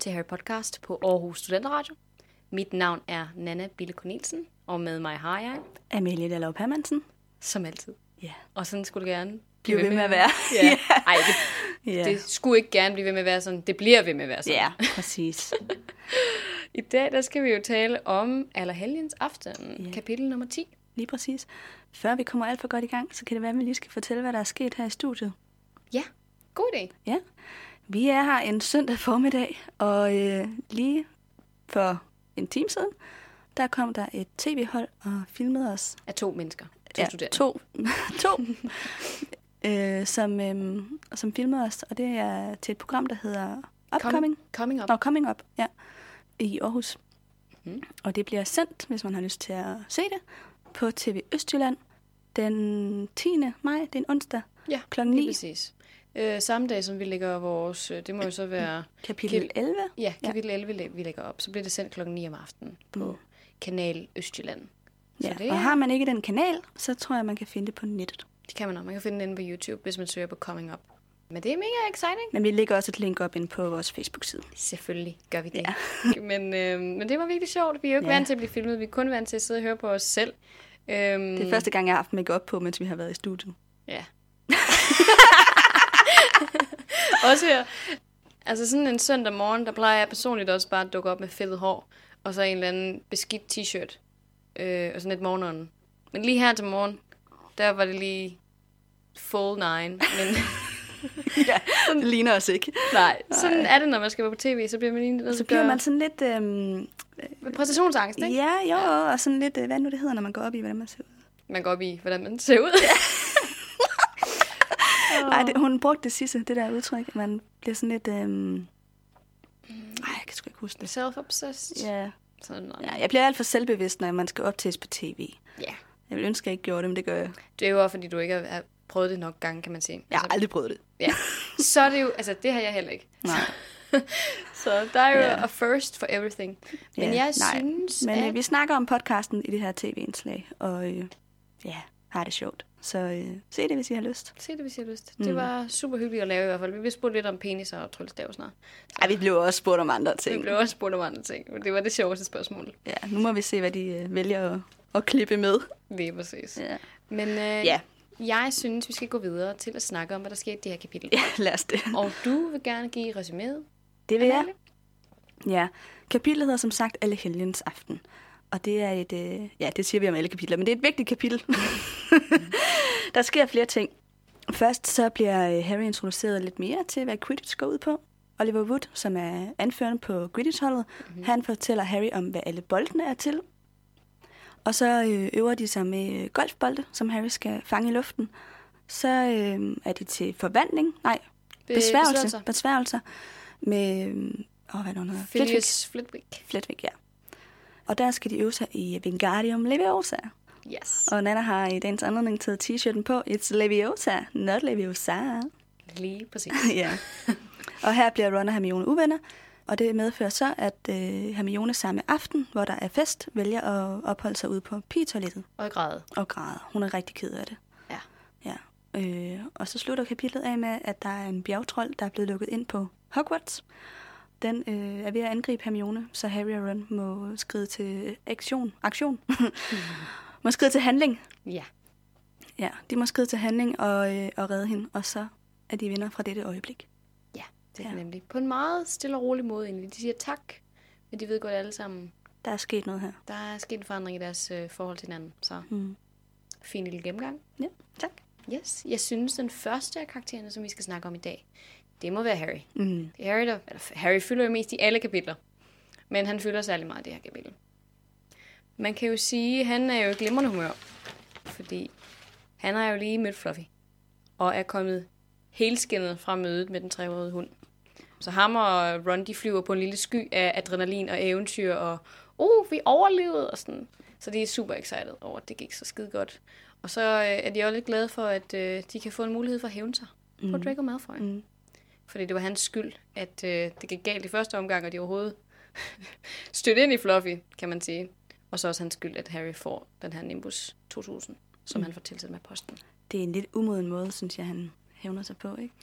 Til Harry Podcast på Aarhus Studenteradio. Mit navn er Nana Bille Cornelsen, og med mig har jeg, Amelie Dallov Hermansen. som altid. Ja. Og sådan skulle det gerne Blive ved med at være. Ja. Ej, det, Ja. det skulle ikke gerne blive ved med at være sådan. Det bliver ved med at være sådan. ja, præcis. I dag der skal vi jo tale om Allerhelgens aften, Ja. kapitel nummer 10. Lige præcis. Før vi kommer alt for godt i gang, så kan det være, at vi lige skal fortælle, hvad der er sket her i studiet. Ja, god idé. Ja. Vi er her en søndag formiddag, og øh, lige for en time siden, der kom der et tv-hold og filmede os. Af to mennesker. To ja, studerende. to. to øh, som, øh, som filmede os, og det er til et program, der hedder Upcoming. Coming up. Nå, Coming Up, ja. I Aarhus. Mhm. Og det bliver sendt, hvis man har lyst til at se det, på TV Østjylland den 10. maj, det er en onsdag, Ja, lige 9. præcis. Øh, samme dag, som vi lægger vores... øh, Det må jo så være... Kapitel Kap- 11. Ja, kapitel 11, læ- vi lægger op. Så bliver det sendt klokken 9 om aftenen på Mm. Kanal Østjylland. Så Ja, det, og har man ikke den kanal, så tror jeg, man kan finde det på nettet. det kan man også. Man kan finde den inde på YouTube, hvis man søger på Coming Up. Men det er mega exciting. Men vi lægger også et link op ind på vores Facebook-side. Selvfølgelig gør vi det. Ja. men, øh, men det var virkelig sjovt. Vi er jo ikke Ja. vant til at blive filmet. Vi er kun vant til at sidde og høre på os selv. Øhm, Det er første gang, jeg har haft make op på, mens vi har været i studiet. Ja. også her. Altså sådan en søndag morgen, der plejer jeg personligt også bare at dukke op med fedtet hår, og så en eller anden beskidt t-shirt, øh, og sådan et morgenånden. Men lige her til morgen, der var det lige full nine. Men ja, det ligner os ikke. nej, sådan er det, når man skal være på tv, så bliver man lige Så bliver man sådan lidt... Øhm, præstationsangst, ikke? ja, jo, og sådan lidt... øh, Hvad nu det hedder, når man går op i, hvordan man ser ud? Man går op i, hvordan man ser ud. Nej, det, hun brugte det sidste, det der udtryk, at man bliver sådan lidt... Øhm... Ej, jeg kan sgu ikke huske det. Self-obsessed. Ja. Sådan noget. ja, jeg bliver alt for selvbevidst, når man skal optages på tv. ja. Jeg vil ønske, at jeg ikke gjorde det, men det gør jeg. Det er jo også, fordi du ikke har prøvet det nok gange, kan man sige. Jeg har aldrig prøvet det. Ja, så er det jo, altså det har jeg heller ikke. Nej. Så der er jo Ja. a first for everything. Men Ja, jeg nej. synes, Men at... øh, vi snakker om podcasten i det her tv-indslag, og øh, ja, har det sjovt. Så øh, se det, hvis I har lyst. Se det, hvis I har lyst. Mm. Det var super hyggeligt at lave i hvert fald. Vi spurgte lidt om penis og tryllestav snart. Ej, vi blev også spurgt om andre Vi ting. blev også spurgt om andre ting. men Det var det sjoveste spørgsmål. Ja, nu må vi se, hvad de øh, vælger at, at klippe med. Lige præcis. Ja. Men øh, Ja. jeg synes, vi skal gå videre til at snakke om, hvad der sker i det her kapitel. ja, lad os det. Og du vil gerne give resuméet. Det vil jeg. Ja, kapitlet hedder som sagt Alle Helgens Aften. Og det er et, øh, ja, det siger vi om alle kapitler, men det er et vigtigt kapitel. der sker flere ting. Først så bliver øh, Harry introduceret lidt mere til, hvad Quidditch går ud på. Oliver Wood, som er anføreren på Quidditch-holdet, mm-hmm. han fortæller Harry om, hvad alle boldene er til. Og så øh, øver de sig med golfbolde, som Harry skal fange i luften. Så øh, er de til forvandling, nej, Be- besværgelse, besværgelser. besværgelser med, åh, hvad er det. Phileas Flitwick. Flitwick, ja. Og der skal de øve sig i Wingardium Leviosa. Yes. Og Nana har i dagens anledning taget t-shirten på. It's Leviosa, not Leviosa. Lige præcis. ja. Og her bliver Ron og Hermione uvenner. Og det medfører så, at øh, Hermione samme aften, hvor der er fest, vælger at opholde sig ude på pigetoilettet Og grad. og græder. Hun er rigtig ked af det. Ja. Ja. Øh, og så slutter kapitlet af med, at der er en bjergtrold, der er blevet lukket ind på Hogwarts. Den øh, er ved at angribe Hermione, så Harry og Ron må skride til aktion. aktion. må skride til handling. Ja. Ja, de må skride til handling og, øh, og redde hende, og så er de vinder fra dette øjeblik. Ja, det er ja. nemlig. På en meget stille og rolig måde egentlig. De siger tak, men de ved godt alle sammen, Der er sket noget her. der er sket en forandring i deres øh, forhold til hinanden. Så Mm. fin lille gennemgang. Ja, tak. Yes, jeg synes, den første af karaktererne, som vi skal snakke om i dag, det må være Harry. Mm. Det er Harry, der, eller Harry fylder jo mest i alle kapitler, men han fylder særlig meget i det her kapitel. Man kan jo sige, at han er jo i glimrende humør, fordi han har jo lige mødt Fluffy, og er kommet helskindet fra mødet med den trehårede hund. Så ham og Ron, de flyver på en lille sky af adrenalin og eventyr, og uh, vi overlevede, og sådan. Så de er super excited over, at det gik så skide godt. Og så øh, er de også lidt glade for, at øh, de kan få en mulighed for at hævne sig mm. på Draco Malfoy. Mm. Fordi det var hans skyld, at øh, det gik galt i første omgang, og de overhovedet stødte ind i Fluffy, kan man sige. Og så også hans skyld, at Harry får den her Nimbus 2000, som mm. han får tilsat med posten. Det er en lidt umoden måde, synes jeg, han hævner sig på, ikke?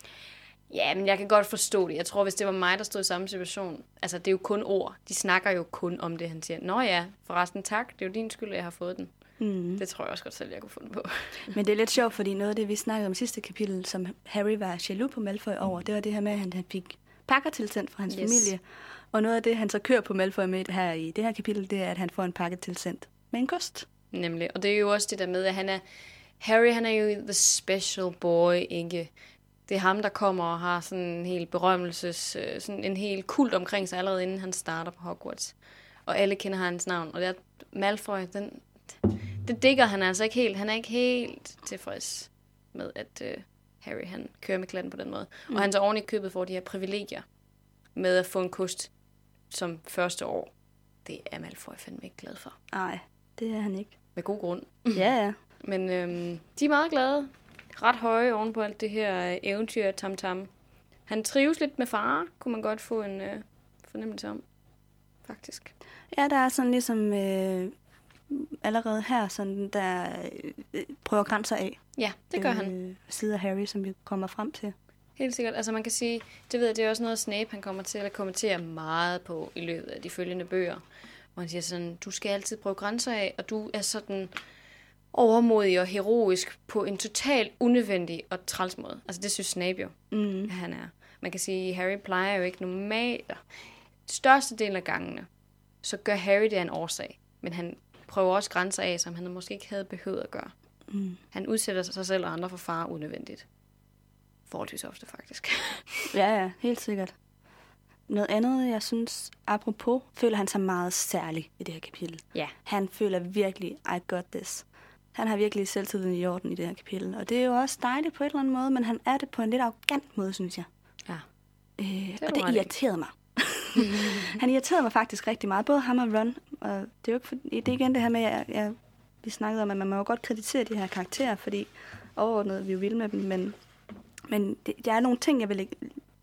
Ja, men jeg kan godt forstå det. Jeg tror, hvis det var mig, der stod i samme situation, altså det er jo kun ord. De snakker jo kun om det, han siger. Nå ja, forresten tak, det er jo din skyld, at jeg har fået den. Mm. Det tror jeg også godt selv, jeg kunne finde på. Men det er lidt sjovt, fordi noget af det, vi snakkede om i sidste kapitel, som Harry var jaloux på Malfoy over, det var det her med, at han, han fik pakker tilsendt fra hans yes. familie. Og noget af det, han så kører på Malfoy med her i det her kapitel, det er, at han får en pakke tilsendt med en kost. Nemlig. Og det er jo også det der med, at han er... Harry, han er jo the special boy, ikke? Det er ham, der kommer og har sådan en helt berømmelses... øh, Sådan en helt kult omkring sig, allerede inden han starter på Hogwarts. Og alle kender hans navn. Og det er Malfoy, den... Det digger han altså ikke helt. Han er ikke helt tilfreds med, at øh, Harry han kører med klatten på den måde. Mm. Og han så oven i købet får de her privilegier med at få en kost som første år. Det er Malfoy fandme ikke glad for. Nej, det er han ikke. Med god grund. Ja, ja. Men øhm, de er meget glade. Ret høje oven på alt det her øh, eventyr tam tam. Han trives lidt med far, kunne man godt få en øh, fornemmelse om. Faktisk. Ja, der er sådan ligesom øh, allerede her, sådan der øh, prøver grænser af. Ja, det gør øh, han. Øh, side af Harry, som vi kommer frem til. Helt sikkert. Altså man kan sige, det ved jeg, det er også noget, Snape han kommer til at kommentere meget på i løbet af de følgende bøger. Hvor han siger sådan, du skal altid prøve grænser af, og du er sådan overmodig og heroisk på en totalt unødvendig og træls måde. Altså det synes Snape jo, mm. at han er. Man kan sige, Harry plejer jo ikke normalt. Største del af gangene, så gør Harry det af en årsag. Men han prøver også grænser af, som han måske ikke havde behøvet at gøre. Mm. Han udsætter sig selv og andre for fare unødvendigt. Forholdsvis ofte, faktisk. Ja, ja, helt sikkert. Noget andet, jeg synes, apropos, føler han sig meget særlig i det her kapitel. Ja. Han føler virkelig, I got this. Han har virkelig selvtiden i orden i det her kapitel. Og det er jo også dejligt på et eller andet måde, men han er det på en lidt arrogant måde, synes jeg. Ja. Øh, er og det irriterede mig. han irriterede mig faktisk rigtig meget, både ham og Ron. Og det er jo ikke for, det er igen det her med, at jeg, jeg, vi snakkede om, at man må jo godt kreditere de her karakterer, fordi overordnet er vi jo vilde med dem, men, men det, der er nogle ting, jeg vil, lægge-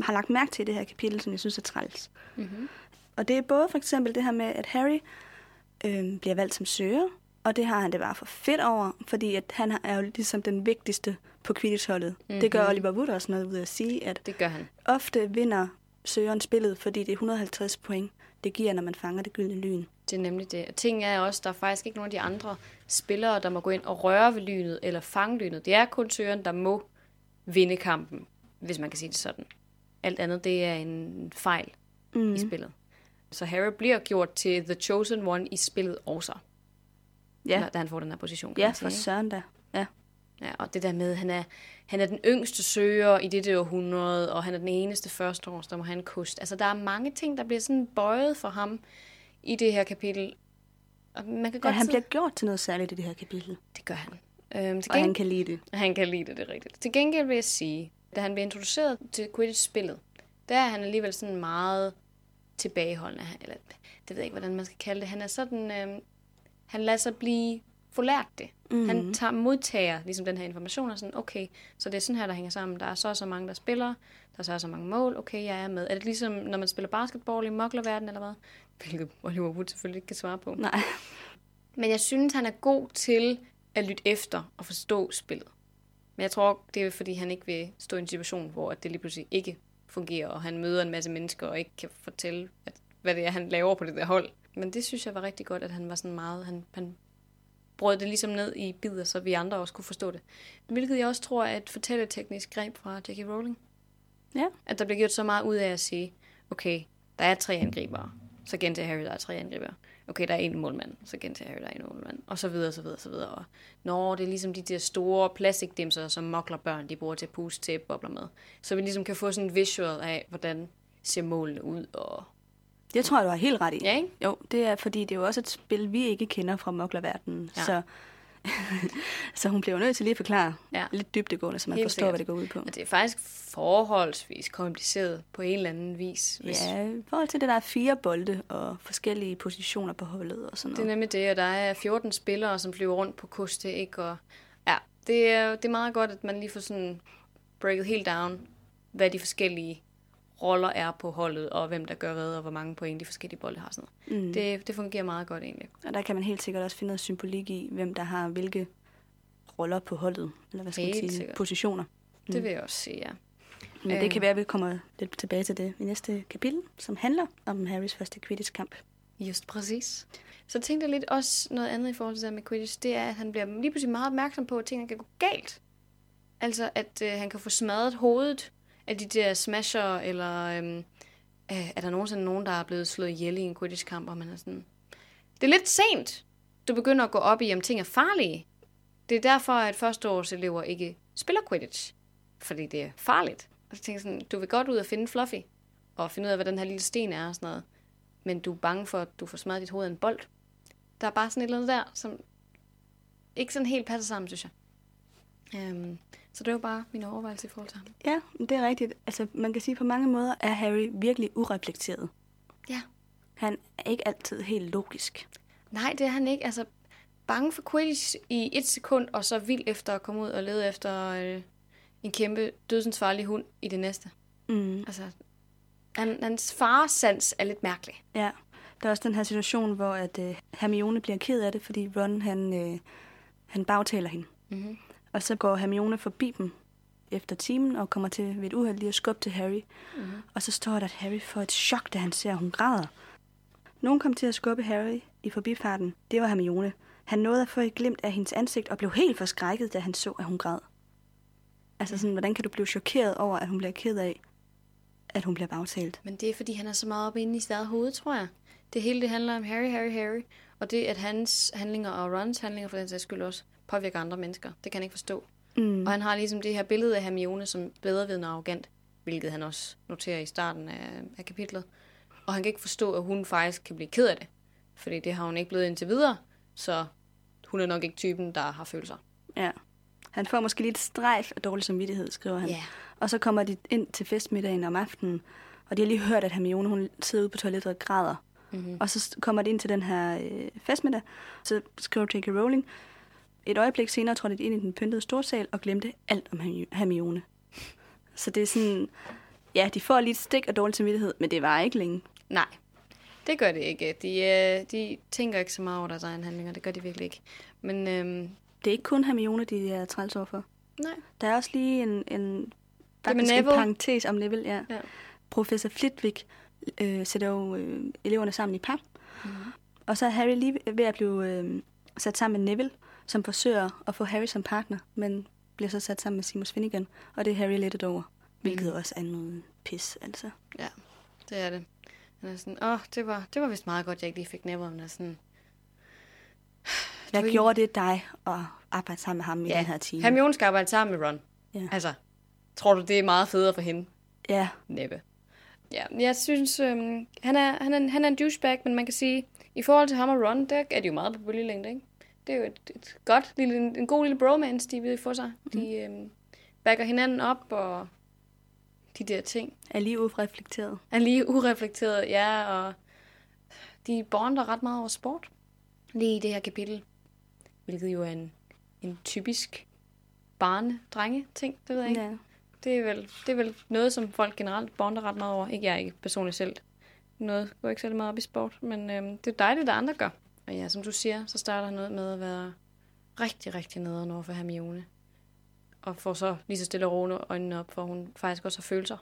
har lagt mærke til i det her kapitel, som jeg synes er træls. Mm-hmm. Og det er både for eksempel det her med, at Harry øh, bliver valgt som søger, og det har han det bare for fedt over, fordi at han er jo ligesom den vigtigste på Quidditch-holdet. Mm-hmm. Det gør Oliver Wood også noget ud af at sige, at Det gør han. ofte vinder søgeren spillet, fordi det er 150 point, det giver, når man fanger det gyldne lyn. Det er nemlig det. Og ting er også, der er faktisk ikke nogen af de andre spillere, der må gå ind og røre ved lynet eller fange lynet. Det er kun søgeren, der må vinde kampen, hvis man kan sige det sådan. Alt andet, det er en fejl mm. i spillet. Så Harry bliver gjort til The Chosen One i spillet også, Ja, da han får den her position. ja for søren da. Ja. Ja, og det der med, at han er, han er den yngste søger i dette århundrede, og han er den eneste første år, der må have en kost. Altså, der er mange ting, der bliver sådan bøjet for ham i det her kapitel. Og man kan ja godt han sidde- bliver gjort til noget særligt i det her kapitel, Det gør han. Øhm, til og han gengæld... kan lide det. han kan lide det, det er rigtigt. Til gengæld vil jeg sige, da han bliver introduceret til Quidditch-spillet, der er han alligevel sådan meget tilbageholdende. Eller, det ved jeg ikke, hvordan man skal kalde det. Han er sådan... Øhm, han lader sig blive forlært det. Mm. Han tager, modtager ligesom den her information og sådan, okay, så det er sådan her, der hænger sammen. Der er så og så mange, der spiller. Der er så og så mange mål. Okay, jeg er med. Er det ligesom, når man spiller basketball i moklerverdenen eller hvad? Hvilket Oliver Wood selvfølgelig ikke kan svare på. Nej. Men jeg synes, han er god til at lytte efter og forstå spillet. Men jeg tror, det er fordi, han ikke vil stå i en situation, hvor at det lige pludselig ikke fungerer, og han møder en masse mennesker og ikke kan fortælle, at, hvad det er, han laver på det der hold. Men det synes jeg var rigtig godt, at han var sådan meget... Han, han brød det ligesom ned i bidder, så vi andre også kunne forstå det. Hvilket jeg også tror er et fortælleteknisk greb fra Jackie Rowling. Ja. At der bliver gjort så meget ud af at sige, okay, der er tre angribere, så gentager Harry, der er tre angribere. Okay, der er en målmand, så gentager Harry, der er en målmand. Og så videre, så videre, så videre. Og når det er ligesom de der store plastikdimser, som mokler børn, de bruger til at puste til bobler med. Så vi ligesom kan få sådan en visual af, hvordan ser målene ud. Og... Det tror jeg, du har helt ret i. Ja, ikke? Jo, det er fordi, det er jo også et spil, vi ikke kender fra moklerverdenen. Ja. Så, så hun bliver jo nødt til lige at forklare Ja. lidt dybdegående, så man Helt forstår, sikkert. hvad det går ud på. Og det er faktisk forholdsvis kompliceret på en eller anden vis. Hvis... Ja, i forhold til det, der er fire bolde og forskellige positioner på holdet og sådan Det er noget. nemlig det, og der er 14 spillere, som flyver rundt på koste, ikke? Og ja, det er, det er meget godt, at man lige får sådan breaket helt down, hvad de forskellige roller er på holdet, og hvem der gør hvad, og hvor mange point de forskellige bolde har. Sådan noget. Mm. Det, det fungerer meget godt egentlig. Og der kan man helt sikkert også finde noget symbolik i, hvem der har hvilke roller på holdet, eller hvad skal Helt man sige, sikkert. positioner. Det vil jeg også sige, ja. Men Øh. det kan være, at vi kommer lidt tilbage til det i næste kapitel, som handler om Harrys første Quidditch-kamp. Just præcis. Så tænkte jeg lidt også noget andet i forhold til det med Quidditch, det er, at han bliver lige pludselig meget opmærksom på, at tingene kan gå galt. Altså, at øh, han kan få smadret hovedet af de der smasher, eller øhm, øh, er der nogensinde nogen, der er blevet slået ihjel i en Quidditch-kamp, og man er sådan... Det er lidt sent, du begynder at gå op i, om ting er farlige. Det er derfor, at førsteårselever ikke spiller Quidditch. Fordi det er farligt. Og så tænker jeg sådan, du vil godt ud og finde Fluffy, og finde ud af, hvad den her lille sten er og sådan noget men du er bange for, at du får smadret dit hoved af en bold. Der er bare sådan et eller andet der, som ikke sådan helt passer sammen, synes jeg. Øhm, så det var bare min overvejelse i forhold til ham. Ja, det er rigtigt. Altså, man kan sige, at på mange måder er Harry virkelig ureflekteret. Ja. Han er ikke altid helt logisk. Nej, det er han ikke. Altså, bange for Quidditch i et sekund, og så vild efter at komme ud og lede efter øh, en kæmpe dødsensfarlig hund i det næste. Mm. Altså, han, hans faresans er lidt mærkelig. Ja, der er også den her situation, hvor at, øh, Hermione bliver ked af det, fordi Ron han, øh, han bagtaler hende. Mm-hmm. Og så går Hermione forbi dem efter timen og kommer til ved et uheld lige at skubbe til Harry. Mm-hmm. Og så står der, at Harry får et chok, da han ser, at hun græder. Nogen kom til at skubbe Harry i forbifarten. Det var Hermione. Han nåede at få et glimt af hendes ansigt og blev helt forskrækket, da han så, at hun græd. Altså sådan, hvordan kan du blive chokeret over, at hun bliver ked af, at hun bliver bagtalt? Men det er, fordi han er så meget oppe inde i sit eget hoved, tror jeg. Det hele det handler om Harry, Harry, Harry. Og det, at hans handlinger og Rons handlinger for den sags skyld også påvirker andre mennesker. Det kan han ikke forstå. Mm. Og han har ligesom det her billede af Hermione som bedrevidende og arrogant, hvilket han også noterer i starten af, af kapitlet. Og han kan ikke forstå, at hun faktisk kan blive ked af det. Fordi det har hun ikke blevet indtil videre, så hun er nok ikke typen, der har følelser. Ja. Han får måske lidt strejf af dårlig samvittighed, skriver han. Ja. Og så kommer de ind til festmiddagen om aftenen, og de har lige hørt, at Hermione hun sidder ude på toilettet og græder. Mm-hmm. Og så kommer de ind til den her øh, festmiddag, så skriver J.K. Rowling, et øjeblik senere trådte de ind i den pyntede storsal og glemte alt om Hermi- Hermione. Så det er sådan, ja, de får lige et stik af dårlig samvittighed, men det var ikke længe. Nej, det gør det ikke. De, øh, de tænker ikke så meget over deres egen handlinger. Det gør de virkelig ikke. Men øhm, Det er ikke kun Hermione, de er træls for. nej. Der er også lige en, en, faktisk en parentes om Neville, ja. Ja. Professor Flitwick øh, sætter jo øh, eleverne sammen i par. Mhm. Og så er Harry lige ved at blive øh, sat sammen med Neville, som forsøger at få Harry som partner, men bliver så sat sammen med Seamus Finnegan, og det er Harry lettet over. Hvilket Mhm. også er noget pis, altså. Ja, det er det. Han er sådan, åh, det var, det var vist meget godt, jeg ikke lige fik Neville. Men er sådan, Du- gjorde det dig at arbejde sammen med ham i Ja, den her time? Hermione skal arbejde sammen med Ron. Ja. Altså, tror du, det er meget federe for hende? Ja, Næppe. Ja, jeg synes, øhm, han, er, han, er, han er en douchebag, men man kan sige, i forhold til ham og Ron, der er de jo meget på bølgelængde, ikke? Det er jo et, et godt lille, en, en god lille bromance, de vil få sig. De øhm, backer hinanden op, og de der ting. er lige ureflekteret. Er lige ureflekteret, ja, og de bonder ret meget over sport. Lige i det her kapitel. Hvilket jo er en, en typisk barne-drenge-ting, det ved jeg ikke. Ja. Det er, vel, det er vel noget, som folk generelt bonder ret meget over. Ikke jeg ikke personligt selv. Noget går ikke særlig meget op i sport, men øhm, det er dejligt, at andre gør. Og ja, som du siger, så starter han ud med at være rigtig, rigtig nederen over for Hermione. Og får så lige så stille og roligt øjnene op, for hun faktisk også har følelser.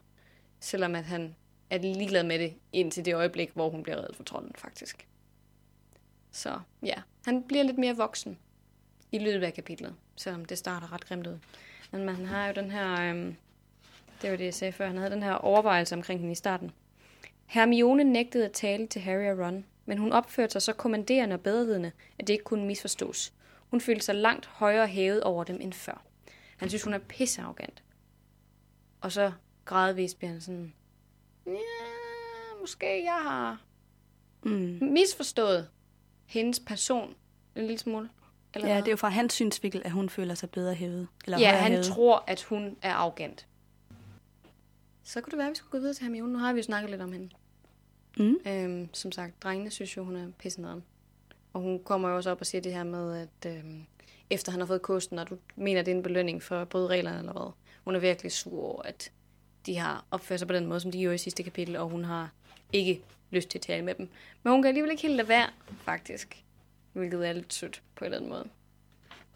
Selvom at han er ligeglad med det indtil det øjeblik, hvor hun bliver reddet for trolden, faktisk. Så ja, han bliver lidt mere voksen i løbet af kapitlet, selvom det starter ret grimt ud. Men man har jo den her, øhm, det var det, jeg sagde før, han havde den her overvejelse omkring hende i starten. Hermione nægtede at tale til Harry og Ron, men hun opførte sig så kommanderende og bedrevidende, at det ikke kunne misforstås. Hun følte sig langt højere hævet over dem end før. Han synes, hun er pissearrogant. Og så gradvist bliver han sådan, ja, måske jeg har Mm. misforstået hendes person en lille smule. Eller Ja, det er jo fra hans synsvinkel, at hun føler sig bedre hævet. Eller Ja, han hævet. tror, at hun er arrogant. Så kunne det være, at vi skulle gå videre til Hermione. Nu har vi jo snakket lidt om hende. Mm. Øhm, som sagt, drengene synes jo, hun er pissenederen. Og hun kommer jo også op og siger det her med, at øhm, efter han har fået kosten, og du mener, det er en belønning for at bryde reglerne eller hvad. Hun er virkelig sur over, at de har opført sig på den måde, som de gjorde i sidste kapitel, og hun har ikke lyst til at tale med dem. Men hun kan alligevel ikke helt lade være, faktisk. Hvilket er lidt sødt på en eller anden måde.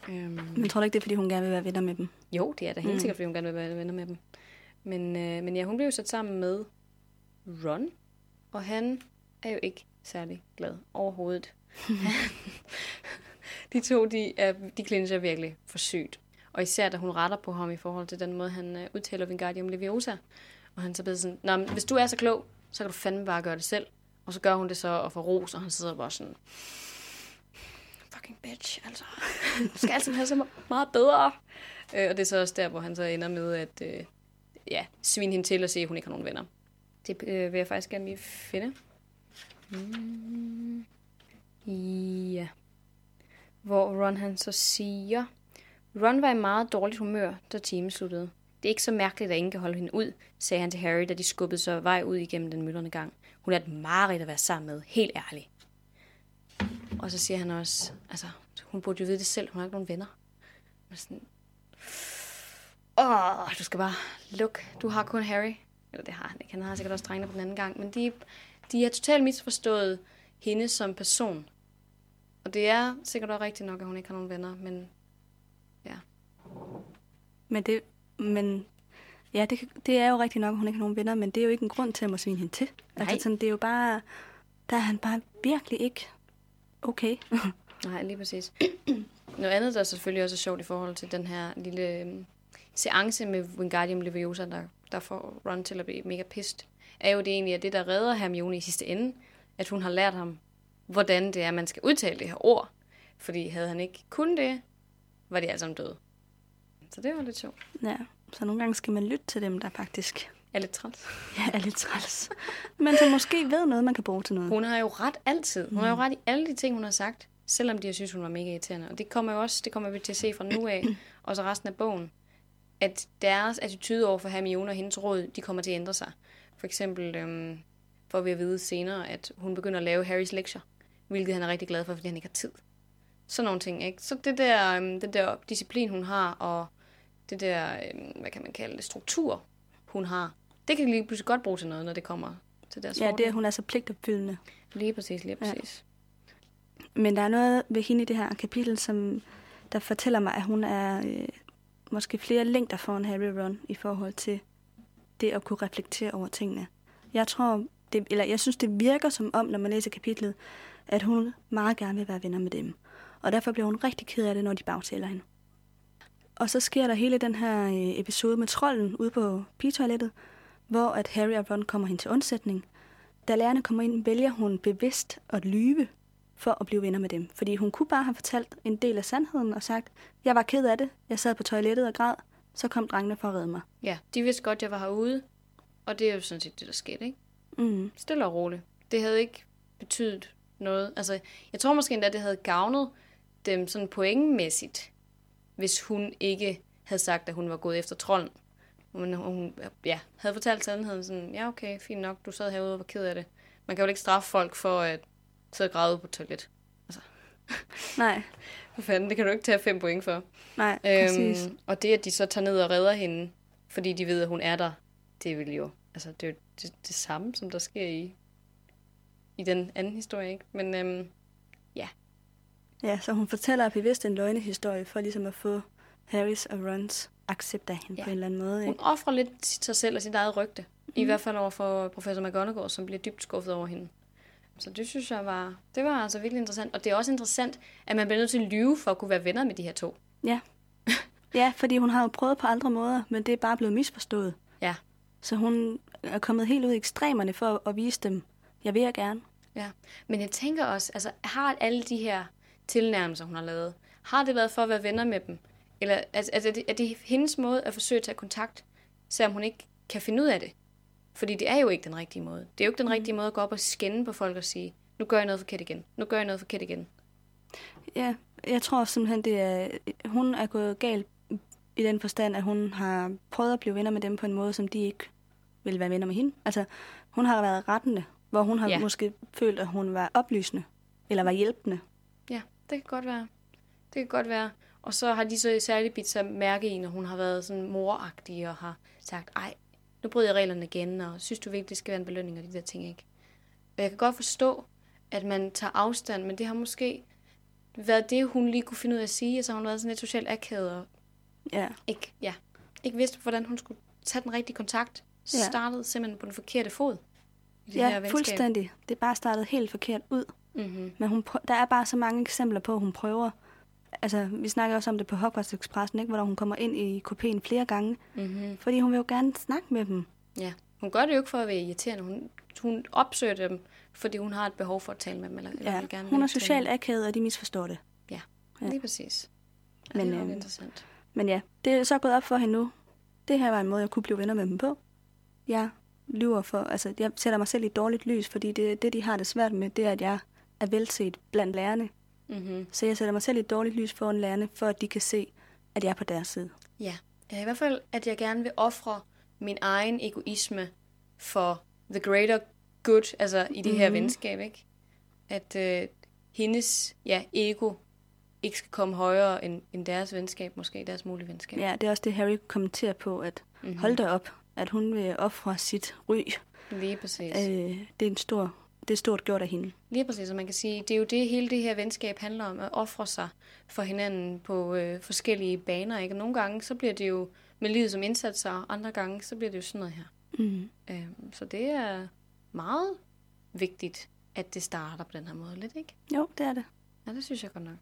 Øhm, Men tror du ikke, det er, fordi hun gerne vil være venner med dem? jo, det er da helt Mm. sikkert, fordi hun gerne vil være venner med dem. Men, øh, men ja, hun blev jo sat sammen med Ron, og han er jo ikke særlig glad overhovedet. de to, de, er, de clincher virkelig for sygt. Og især da hun retter på ham i forhold til den måde, han øh, udtaler Wingardium Leviosa. Og han så bliver sådan, Nå, men hvis du er så klog, så kan du fandme bare gøre det selv. Og så gør hun det så og får ros, og han sidder bare sådan, fucking bitch, altså. Du skal altid have så meget bedre. Øh, og det er så også der, hvor han så ender med at øh, ja, svine hende til og se, at hun ikke har nogen venner. Det øh, vil jeg faktisk gerne lige finde. Mm. Ja. Hvor Ron han så siger, Ron var i meget dårligt humør, da timen sluttede. Det er ikke så mærkeligt, at ingen kan holde hende ud, sagde han til Harry, da de skubbede sig vej ud igennem den myldrende gang. Hun er et mareridt at være sammen med, helt ærligt. Og så siger han også, altså, hun burde jo vide det selv, hun har ikke nogen venner. Men sådan, åh, du skal bare lukke, du har kun Harry. Eller det har han ikke, han har sikkert også drengene på den anden gang. Men de, de har totalt misforstået hende som person. Og det er sikkert også rigtigt nok, at hun ikke har nogen venner, men ja. Men det, men ja, det, det er jo rigtigt nok, at hun ikke har nogen venner, men det er jo ikke en grund til at må svine hende til. Nej. Altså sådan, det er jo bare, der er han bare virkelig ikke okay. Nej, lige præcis. Noget andet, der selvfølgelig også er sjovt i forhold til den her lille øhm, seance med Wingardium Leviosa, der, der får Ron til at blive mega pissed, er jo det egentlig, at det, der redder Hermione i sidste ende, at hun har lært ham, hvordan det er, man skal udtale det her ord. Fordi havde han ikke kun det, var de alle sammen døde. Så det var lidt sjovt. ja, så nogle gange skal man lytte til dem, der faktisk Er lidt træt. ja, er lidt træls. Men som måske ved noget, man kan bruge til noget. Hun har jo ret altid. Hun har jo ret i alle de ting, hun har sagt. Selvom de har synes, hun var mega irriterende. Og det kommer jo også, det kommer vi til at se fra nu af, og så resten af bogen. At deres attitude over for Hermione og hendes råd, de kommer til at ændre sig. For eksempel øhm, får vi at vide senere, at hun begynder at lave Harrys lektier. Hvilket han er rigtig glad for, fordi han ikke har tid. Sådan nogle ting, ikke? Så det der, øhm, den der disciplin, hun har, og det der, øhm, hvad kan man kalde det, struktur, hun har, det kan lige pludselig godt bruge til noget, når det kommer til deres Ja, det er, hun er så pligtopfyldende. Lige præcis, lige Ja. præcis. Men der er noget ved hende i det her kapitel, som der fortæller mig, at hun er øh, måske flere længder foran Harry Run Ron i forhold til det at kunne reflektere over tingene. Jeg tror, det, eller jeg synes, det virker som om, når man læser kapitlet, at hun meget gerne vil være venner med dem. Og derfor bliver hun rigtig ked af det, når de bagtaler hende. Og så sker der hele den her øh, episode med trolden ude på pigetoilettet, hvor at Harry og Ron kommer hen til undsætning. Da lærerne kommer ind, vælger hun bevidst at lyve for at blive venner med dem. Fordi hun kunne bare have fortalt en del af sandheden og sagt, jeg var ked af det, jeg sad på toilettet og græd, så kom drengene for at redde mig. Ja, de vidste godt, jeg var herude, og det er jo sådan set det, der skete, ikke? Mm. Stille og roligt. Det havde ikke betydet noget. Altså, jeg tror måske endda, det havde gavnet dem sådan pointmæssigt, hvis hun ikke havde sagt, at hun var gået efter trolden. Men hun ja, havde fortalt sandheden sådan, ja okay, fint nok, du sad herude og var ked af det. Man kan jo ikke straffe folk for at sidde og græde på toilet. Nej, For fanden, det kan du ikke tage fem point for. nej, præcis. Øhm, og det, at de så tager ned og redder hende, fordi de ved, at hun er der, det vil jo, altså det er jo det, det samme, som der sker i, i den anden historie, ikke? Men øhm, Ja, så hun fortæller bevidst en løgnehistorie for ligesom at få Harrys og Rons accept af hende Ja. på en eller anden måde. hun Ikke? offrer lidt sig selv og sit eget rygte. Mm. I hvert fald over for professor McGonagall, som bliver dybt skuffet over hende. Så det synes jeg var, det var altså virkelig interessant. Og det er også interessant, at man bliver nødt til at lyve for at kunne være venner med de her to. Ja. ja, fordi hun har jo prøvet på andre måder, men det er bare blevet misforstået. Ja. Så hun er kommet helt ud i ekstremerne for at vise dem, jeg vil jeg gerne. Ja, men jeg tænker også, altså har alle de her tilnærmelser, hun har lavet, har det været for at være venner med dem? Eller altså, altså, er, det, er det hendes måde at forsøge at tage kontakt, selvom hun ikke kan finde ud af det? Fordi det er jo ikke den rigtige måde. Det er jo ikke den rigtige måde at gå op og skænde på folk og sige, nu gør jeg noget forkert igen, nu gør jeg noget forkert igen. Ja, jeg tror simpelthen, det er, hun er gået galt i den forstand, at hun har prøvet at blive venner med dem på en måde, som de ikke ville være venner med hende. Altså, hun har været rettende, hvor hun har Ja. ja. måske følt, at hun var oplysende, eller var hjælpende. Ja, det kan godt være. Det kan godt være. Og så har de så særligt bidt sig mærke i, når hun har været sådan moragtig og har sagt, ej, nu bryder jeg reglerne igen, og synes du virkelig, det skal være en belønning og de der ting, ikke? Og jeg kan godt forstå, at man tager afstand, men det har måske været det, hun lige kunne finde ud af at sige, og så har hun været sådan lidt socialt akavet og Ja, ikke, ja, ikke vidste, hvordan hun skulle tage den rigtige kontakt. Ja. Startede simpelthen på den forkerte fod. I det her Ja, venskab. fuldstændig. Det er bare startet helt forkert ud. Mm-hmm. Men hun der er bare så mange eksempler på, at hun prøver. Altså, vi snakker også om det på Hogwarts Expressen, ikke? hvor hun kommer ind i kopien flere gange. Mm-hmm. Fordi hun vil jo gerne snakke med dem. Ja. Hun gør det jo ikke for at være irriterende. Hun, hun opsøger dem, fordi hun har et behov for at tale med dem. Eller, eller Ja, vil gerne hun er socialt akavet, og de misforstår det. dem. ja. Lige præcis. Ja, Men, det er øhm, interessant. Men ja, det er så gået op for hende nu. Det her var en måde, jeg kunne blive venner med dem på. Jeg lyver for, altså jeg sætter mig selv i et dårligt lys, fordi det, det de har det svært med, det er, at jeg er velset blandt lærerne. Mm-hmm. Så jeg sætter mig selv i et dårligt lys foran lærerne, for at de kan se, at jeg er på deres side. Ja. i hvert fald, at jeg gerne vil ofre min egen egoisme for the greater good, altså i det her Mhm. venskab, ikke? At øh, hendes ja, ego ikke skal komme højere end, end deres venskab, måske deres mulige venskab. Ja, det er også det, Harry kommenterer på, at Mhm. hold da op, at hun vil ofre sit ry. Lige præcis. Øh, det er en stor, det er stort gjort af hende. Lige præcis, og man kan sige, det er jo det, hele det her venskab handler om, at ofre sig for hinanden på øh, forskellige baner. Ikke? Og nogle gange, så bliver det jo med livet som indsats, og andre gange, så bliver det jo sådan noget her. Mm. Øh, så det er meget vigtigt, at det starter på den her måde lidt, ikke? Jo, det er det. Ja, det synes jeg godt nok.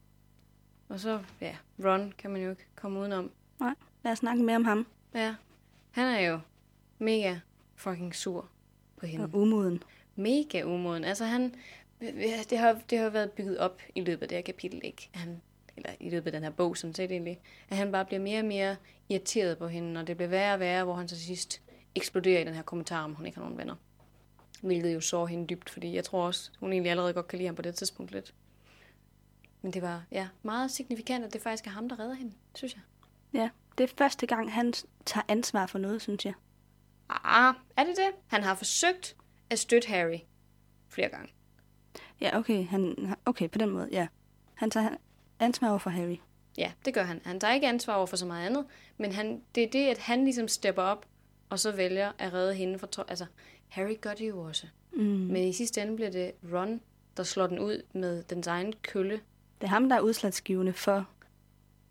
Og så, ja, Ron kan man jo ikke komme udenom. Lad os snakke mere om ham Ja, han er jo mega fucking sur på hende. og umoden. Mega umoden. Altså han, det har, det har været bygget op i løbet af det her kapitel, ikke? Han, eller i løbet af den her bog, sådan set egentlig, at han bare bliver mere og mere irriteret på hende, og det bliver værre og værre, hvor han til sidst eksploderer i den her kommentar, om hun ikke har nogen venner. Hvilket jo sår hende dybt, fordi jeg tror også, hun egentlig allerede godt kan lide ham på det tidspunkt lidt. Men det var ja, meget signifikant, at det faktisk er ham, der redder hende, synes jeg. Ja, det er første gang, han tager ansvar for noget, synes jeg. Ah, er det det? Han har forsøgt at støtte Harry flere gange. Ja, okay, han, okay, på den måde, ja. Han tager ansvar over for Harry. Ja, det gør han. Han tager ikke ansvar over for så meget andet, men han, det er det, at han ligesom stepper op, og så vælger at redde hende for... Altså, Harry gør det jo også. Mm. Men i sidste ende bliver det Ron, der slår den ud med dens egen kølle, Det er ham, der er udslagsgivende for,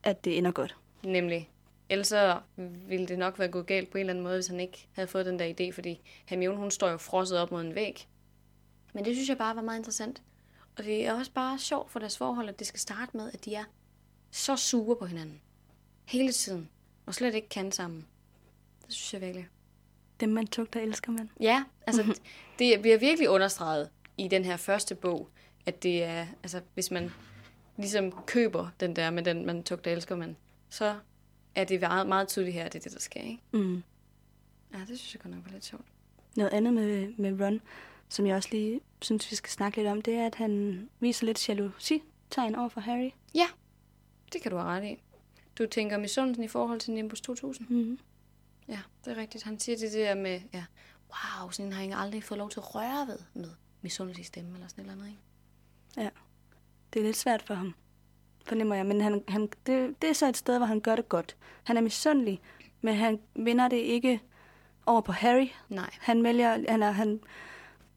at det ender godt. nemlig. Ellers så ville det nok være gået galt på en eller anden måde, hvis han ikke havde fået den der idé, fordi Hermione, hun står jo frosset op mod en væg. Men det synes jeg bare var meget interessant. Og det er også bare sjovt for deres forhold, at det skal starte med, at de er så sure på hinanden. Hele tiden. Og slet ikke kan sammen. Det synes jeg virkelig. Dem, man tugter, elsker man. Ja, altså det bliver virkelig understreget i den her første bog, at det er, altså hvis man ligesom køber den der med den, man tog, der elsker man, så er det meget, meget tydeligt her, at det er det, der sker, ikke? Mm. Ja, det synes jeg godt nok var lidt sjovt. Noget andet med, med Ron, som jeg også lige synes, vi skal snakke lidt om, det er, at han viser lidt jalousi-tegn over for Harry. Ja, det kan du have ret i. Du tænker misundelsen i forhold til Nimbus 2000? Mm. Ja, det er rigtigt. Han siger det der med, ja, wow, sådan en har jeg aldrig fået lov til at røre ved med misundelse i stemme eller sådan et eller andet, ikke? Det er lidt svært for ham, fornemmer jeg. Men han, han, det, det er så et sted, hvor han gør det godt. Han er misundelig, men han vinder det ikke over på Harry. Nej. Han vælger, han er, han,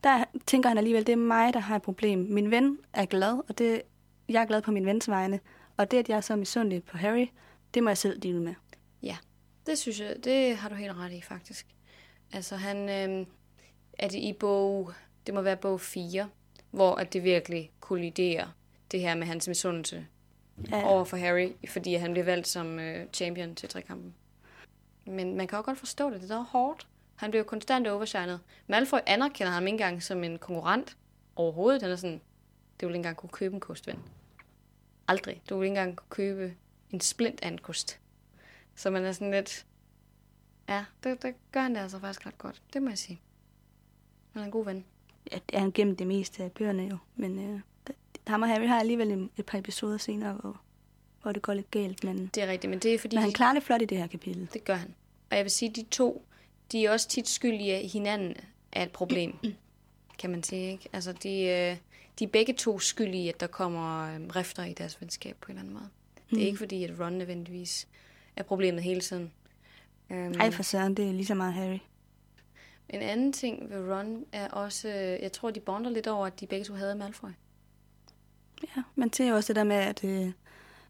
der tænker han alligevel, det er mig, der har et problem. Min ven er glad, og det, jeg er glad på min vens vegne. Og det, at jeg er så misundelig på Harry, det må jeg selv dele med. Det synes jeg, det har du helt ret i, faktisk. Altså, han øh, er det i bog, det må være bog 4, hvor at det virkelig kolliderer det her med hans misundelse Ja, over for Harry, fordi han bliver valgt som øh, champion til trekampen. Men man kan også godt forstå det, det er hårdt. Han jo konstant overshinet. Malfoy anerkender ham ikke engang som en konkurrent overhovedet. Han er sådan, det vil ikke engang kunne købe en kost, ven. Aldrig. Du vil ikke engang kunne købe en splint af en kost. Så man er sådan lidt... Ja, det, det gør han det altså faktisk ret godt. Det må jeg sige. Han er en god ven. ja, det er han gennem det meste af bøgerne jo. Men øh, ham og Harry har alligevel en- et par episoder senere, hvor, hvor det går lidt galt. Men, Det er rigtigt, men det er fordi... men han klarer det flot i det her kapitel. Det gør han. Og jeg vil sige, at de to, de er også tit skyldige hinanden af et problem, kan man sige. Ikke? Altså, de, øh, de er begge to skyldige at der kommer øh, rifter i deres venskab på en eller anden måde. Det er Mm. ikke fordi, at Ron nødvendigvis er problemet hele tiden. Um, Ej for søren, det er lige så meget Harry. En anden ting ved Ron er også, øh, jeg tror, de bonder lidt over, at de begge to havde Malfoy. Ja, man ser jo også det der med, at øh,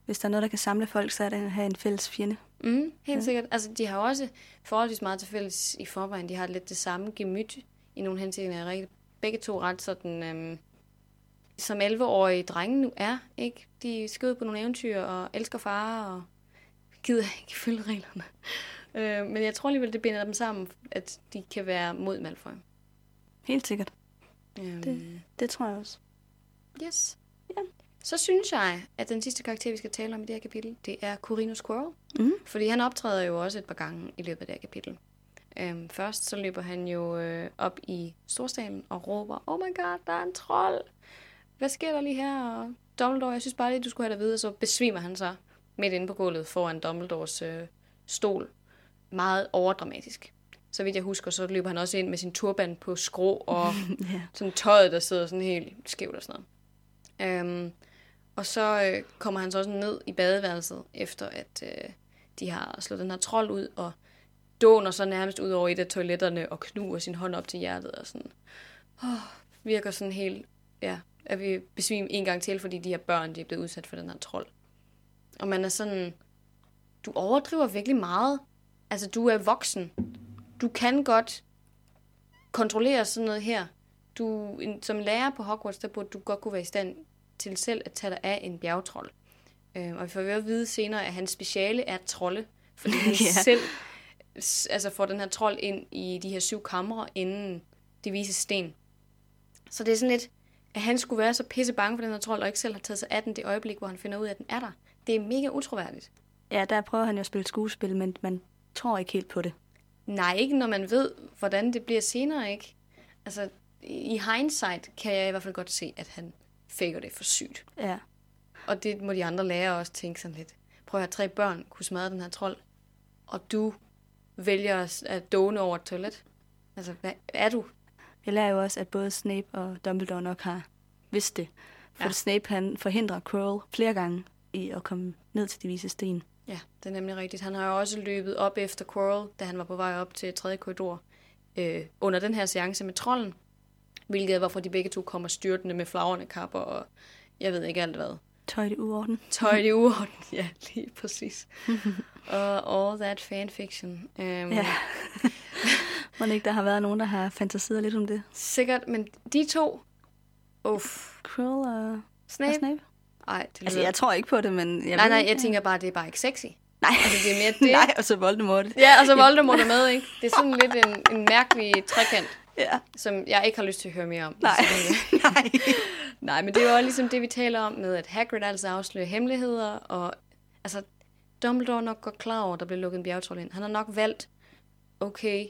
hvis der er noget, der kan samle folk, så er det at have en fælles fjende. Mm, helt Ja. sikkert. Altså, de har også forholdsvis meget til fælles i forvejen. De har lidt det samme gemyt i nogle henseender. er rigtig- Begge to ret sådan, øhm, som 11-årige drenge nu er, ikke? De skal ud på nogle eventyr og elsker far og gider ikke følge reglerne. Øh, men jeg tror alligevel, det binder dem sammen, at de kan være mod Malfoy. Helt sikkert. Øhm, Det- Det tror jeg også. Yes. Ja. Så synes jeg, at den sidste karakter, vi skal tale om i det her kapitel, det er Corino Squirrel. Mm. Fordi han optræder jo også et par gange i løbet af det her kapitel. Øhm, først så løber han jo øh, op i storstalen og råber, Oh my god, der er en trold! Hvad sker der lige her? Og Dumbledore, jeg synes bare lige, du skulle have det videre. Så besvimer han så midt inde på gulvet foran Dumbledores øh, stol. Meget overdramatisk. Så vidt jeg husker, så løber han også ind med sin turban på skrå og Ja. sådan tøjet, der sidder sådan helt skævt og sådan noget. Øhm, og så øh, kommer han så også ned i badeværelset, efter at øh, de har slået den her trold ud, og dåner så nærmest ud over et af toiletterne og knuger sin hånd op til hjertet og sådan. Oh, virker sådan helt, ja, at vi besvimer en gang til, fordi de her børn, de er blevet udsat for den her trold. Og man er sådan, du overdriver virkelig meget. Altså, du er voksen. Du kan godt kontrollere sådan noget her. Du, som lærer på Hogwarts, der burde du godt kunne være i stand til selv at tage dig af en bjergtrold. Øh, og vi får jo at vide senere, at hans speciale er trolde, fordi han Ja. selv altså får den her trold ind i de her syv kamre inden de vise sten. Så det er sådan lidt, at han skulle være så pisse bange for den her trold, og ikke selv har taget sig af den det øjeblik, hvor han finder ud af, at den er der. Det er mega utroværdigt. ja, der prøver han jo at spille skuespil, men man tror ikke helt på det. Nej, ikke når man ved, hvordan det bliver senere, ikke? Altså, i hindsight kan jeg i hvert fald godt se, at han faker det for sygt. Ja. Og det må de andre lærere også tænke sådan lidt. Prøv at have tre børn kunne smadre den her trold, og du vælger at- dåne over et toilet. Altså, hvad er du? Jeg lærer jo også, at både Snape og Dumbledore nok har vidst det. For ja. Snape han forhindrer Quirrell flere gange i at komme ned til de vise sten. Ja, det er nemlig rigtigt. Han har jo også løbet op efter Quirrell, da han var på vej op til tredje korridor, øh, under den her seance med trolden. Hvilket er, hvorfor de begge to kommer styrtende med flagrende kapper og jeg ved ikke alt hvad. Tøj i uorden. Tøj i uorden. Ja, lige præcis. og all that fanfiction. Um, Ja. Må ikke, der har været nogen, der har fantaseret lidt om det. Sikkert, men de to... Uff. Quirrell og Snape? og Snape? Ej, det Altså, jeg tror ikke på det, men... Jeg nej, nej, ikke. jeg tænker bare, det er bare ikke sexy. Nej, Altså, det er mere det. nej, og så Voldemort. Ja, og så Voldemort er med, ikke? Det er sådan lidt en, en mærkelig trekant, Ja. som jeg ikke har lyst til at høre mere om. Nej. Så det- nej. Nej, men det er jo også ligesom det, vi taler om med, at Hagrid altså afslører hemmeligheder, og altså, Dumbledore nok godt klar over, at der bliver lukket en bjergtrold ind. Han har nok valgt, okay,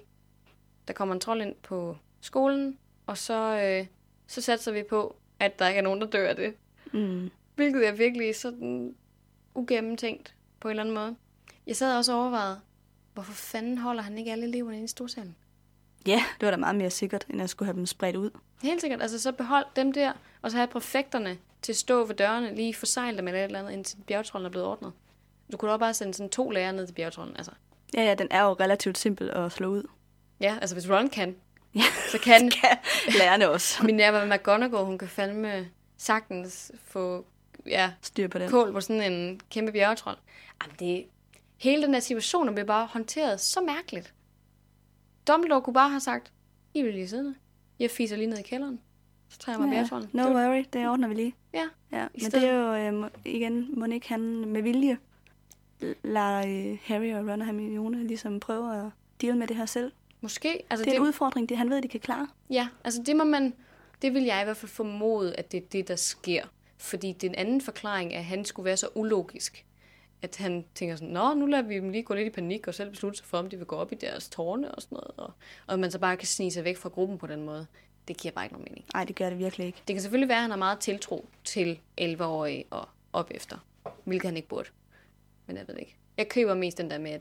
der kommer en trold ind på skolen, og så, øh, så satser vi på, at der ikke er nogen, der dør af det. Mm. Hvilket er virkelig sådan ugennemtænkt på en eller anden måde. Jeg sad også og overvejede, hvorfor fanden holder han ikke alle eleverne inde i storsalen? Ja, det var da meget mere sikkert, end at skulle have dem spredt ud. Helt sikkert. Altså, så behold dem der, og så have præfekterne til at stå ved dørene, lige forsejle dem eller et eller andet, indtil bjergtrollen er blevet ordnet. Du kunne da bare sende sådan to lærere ned til bjergtrollen. Altså, Ja, ja, den er jo relativt simpel at slå ud. ja, altså hvis Ron kan, Ja. så kan Kan lærerne også min nærmere McGonagall, hun kan fandme sagtens få ja, styr på den. kål på sådan en kæmpe bjergetrold. Jamen, det, hele den der situation bliver bare håndteret så mærkeligt. Dumbledore kunne bare have sagt, I vil lige sidde Jeg fiser lige ned i kælderen. Så tager jeg mig ja, bjergetrollen. no Det worry, det ordner vi lige. Ja, Ja, men det er jo øh, igen, må ikke han med vilje lader øh, Harry og Ron og Hermione ligesom prøve at deal med det her selv. måske. Altså, Det er en udfordring, det han ved, de kan klare. Ja, altså det må man, det vil jeg i hvert fald formode, at det er det, der sker. Fordi den anden forklaring er, at han skulle være så ulogisk, at han tænker sådan, nå, nu lader vi dem lige gå lidt i panik og selv beslutte sig for, om de vil gå op i deres tårne og sådan noget. Og, og man så bare kan snige sig væk fra gruppen på den måde. Det giver bare ikke nogen mening. Nej, det gør det virkelig ikke. Det kan selvfølgelig være, at han har meget tiltro til 11-årige og op efter, hvilket han ikke burde. Men jeg ved ikke. Jeg køber mest den der med, at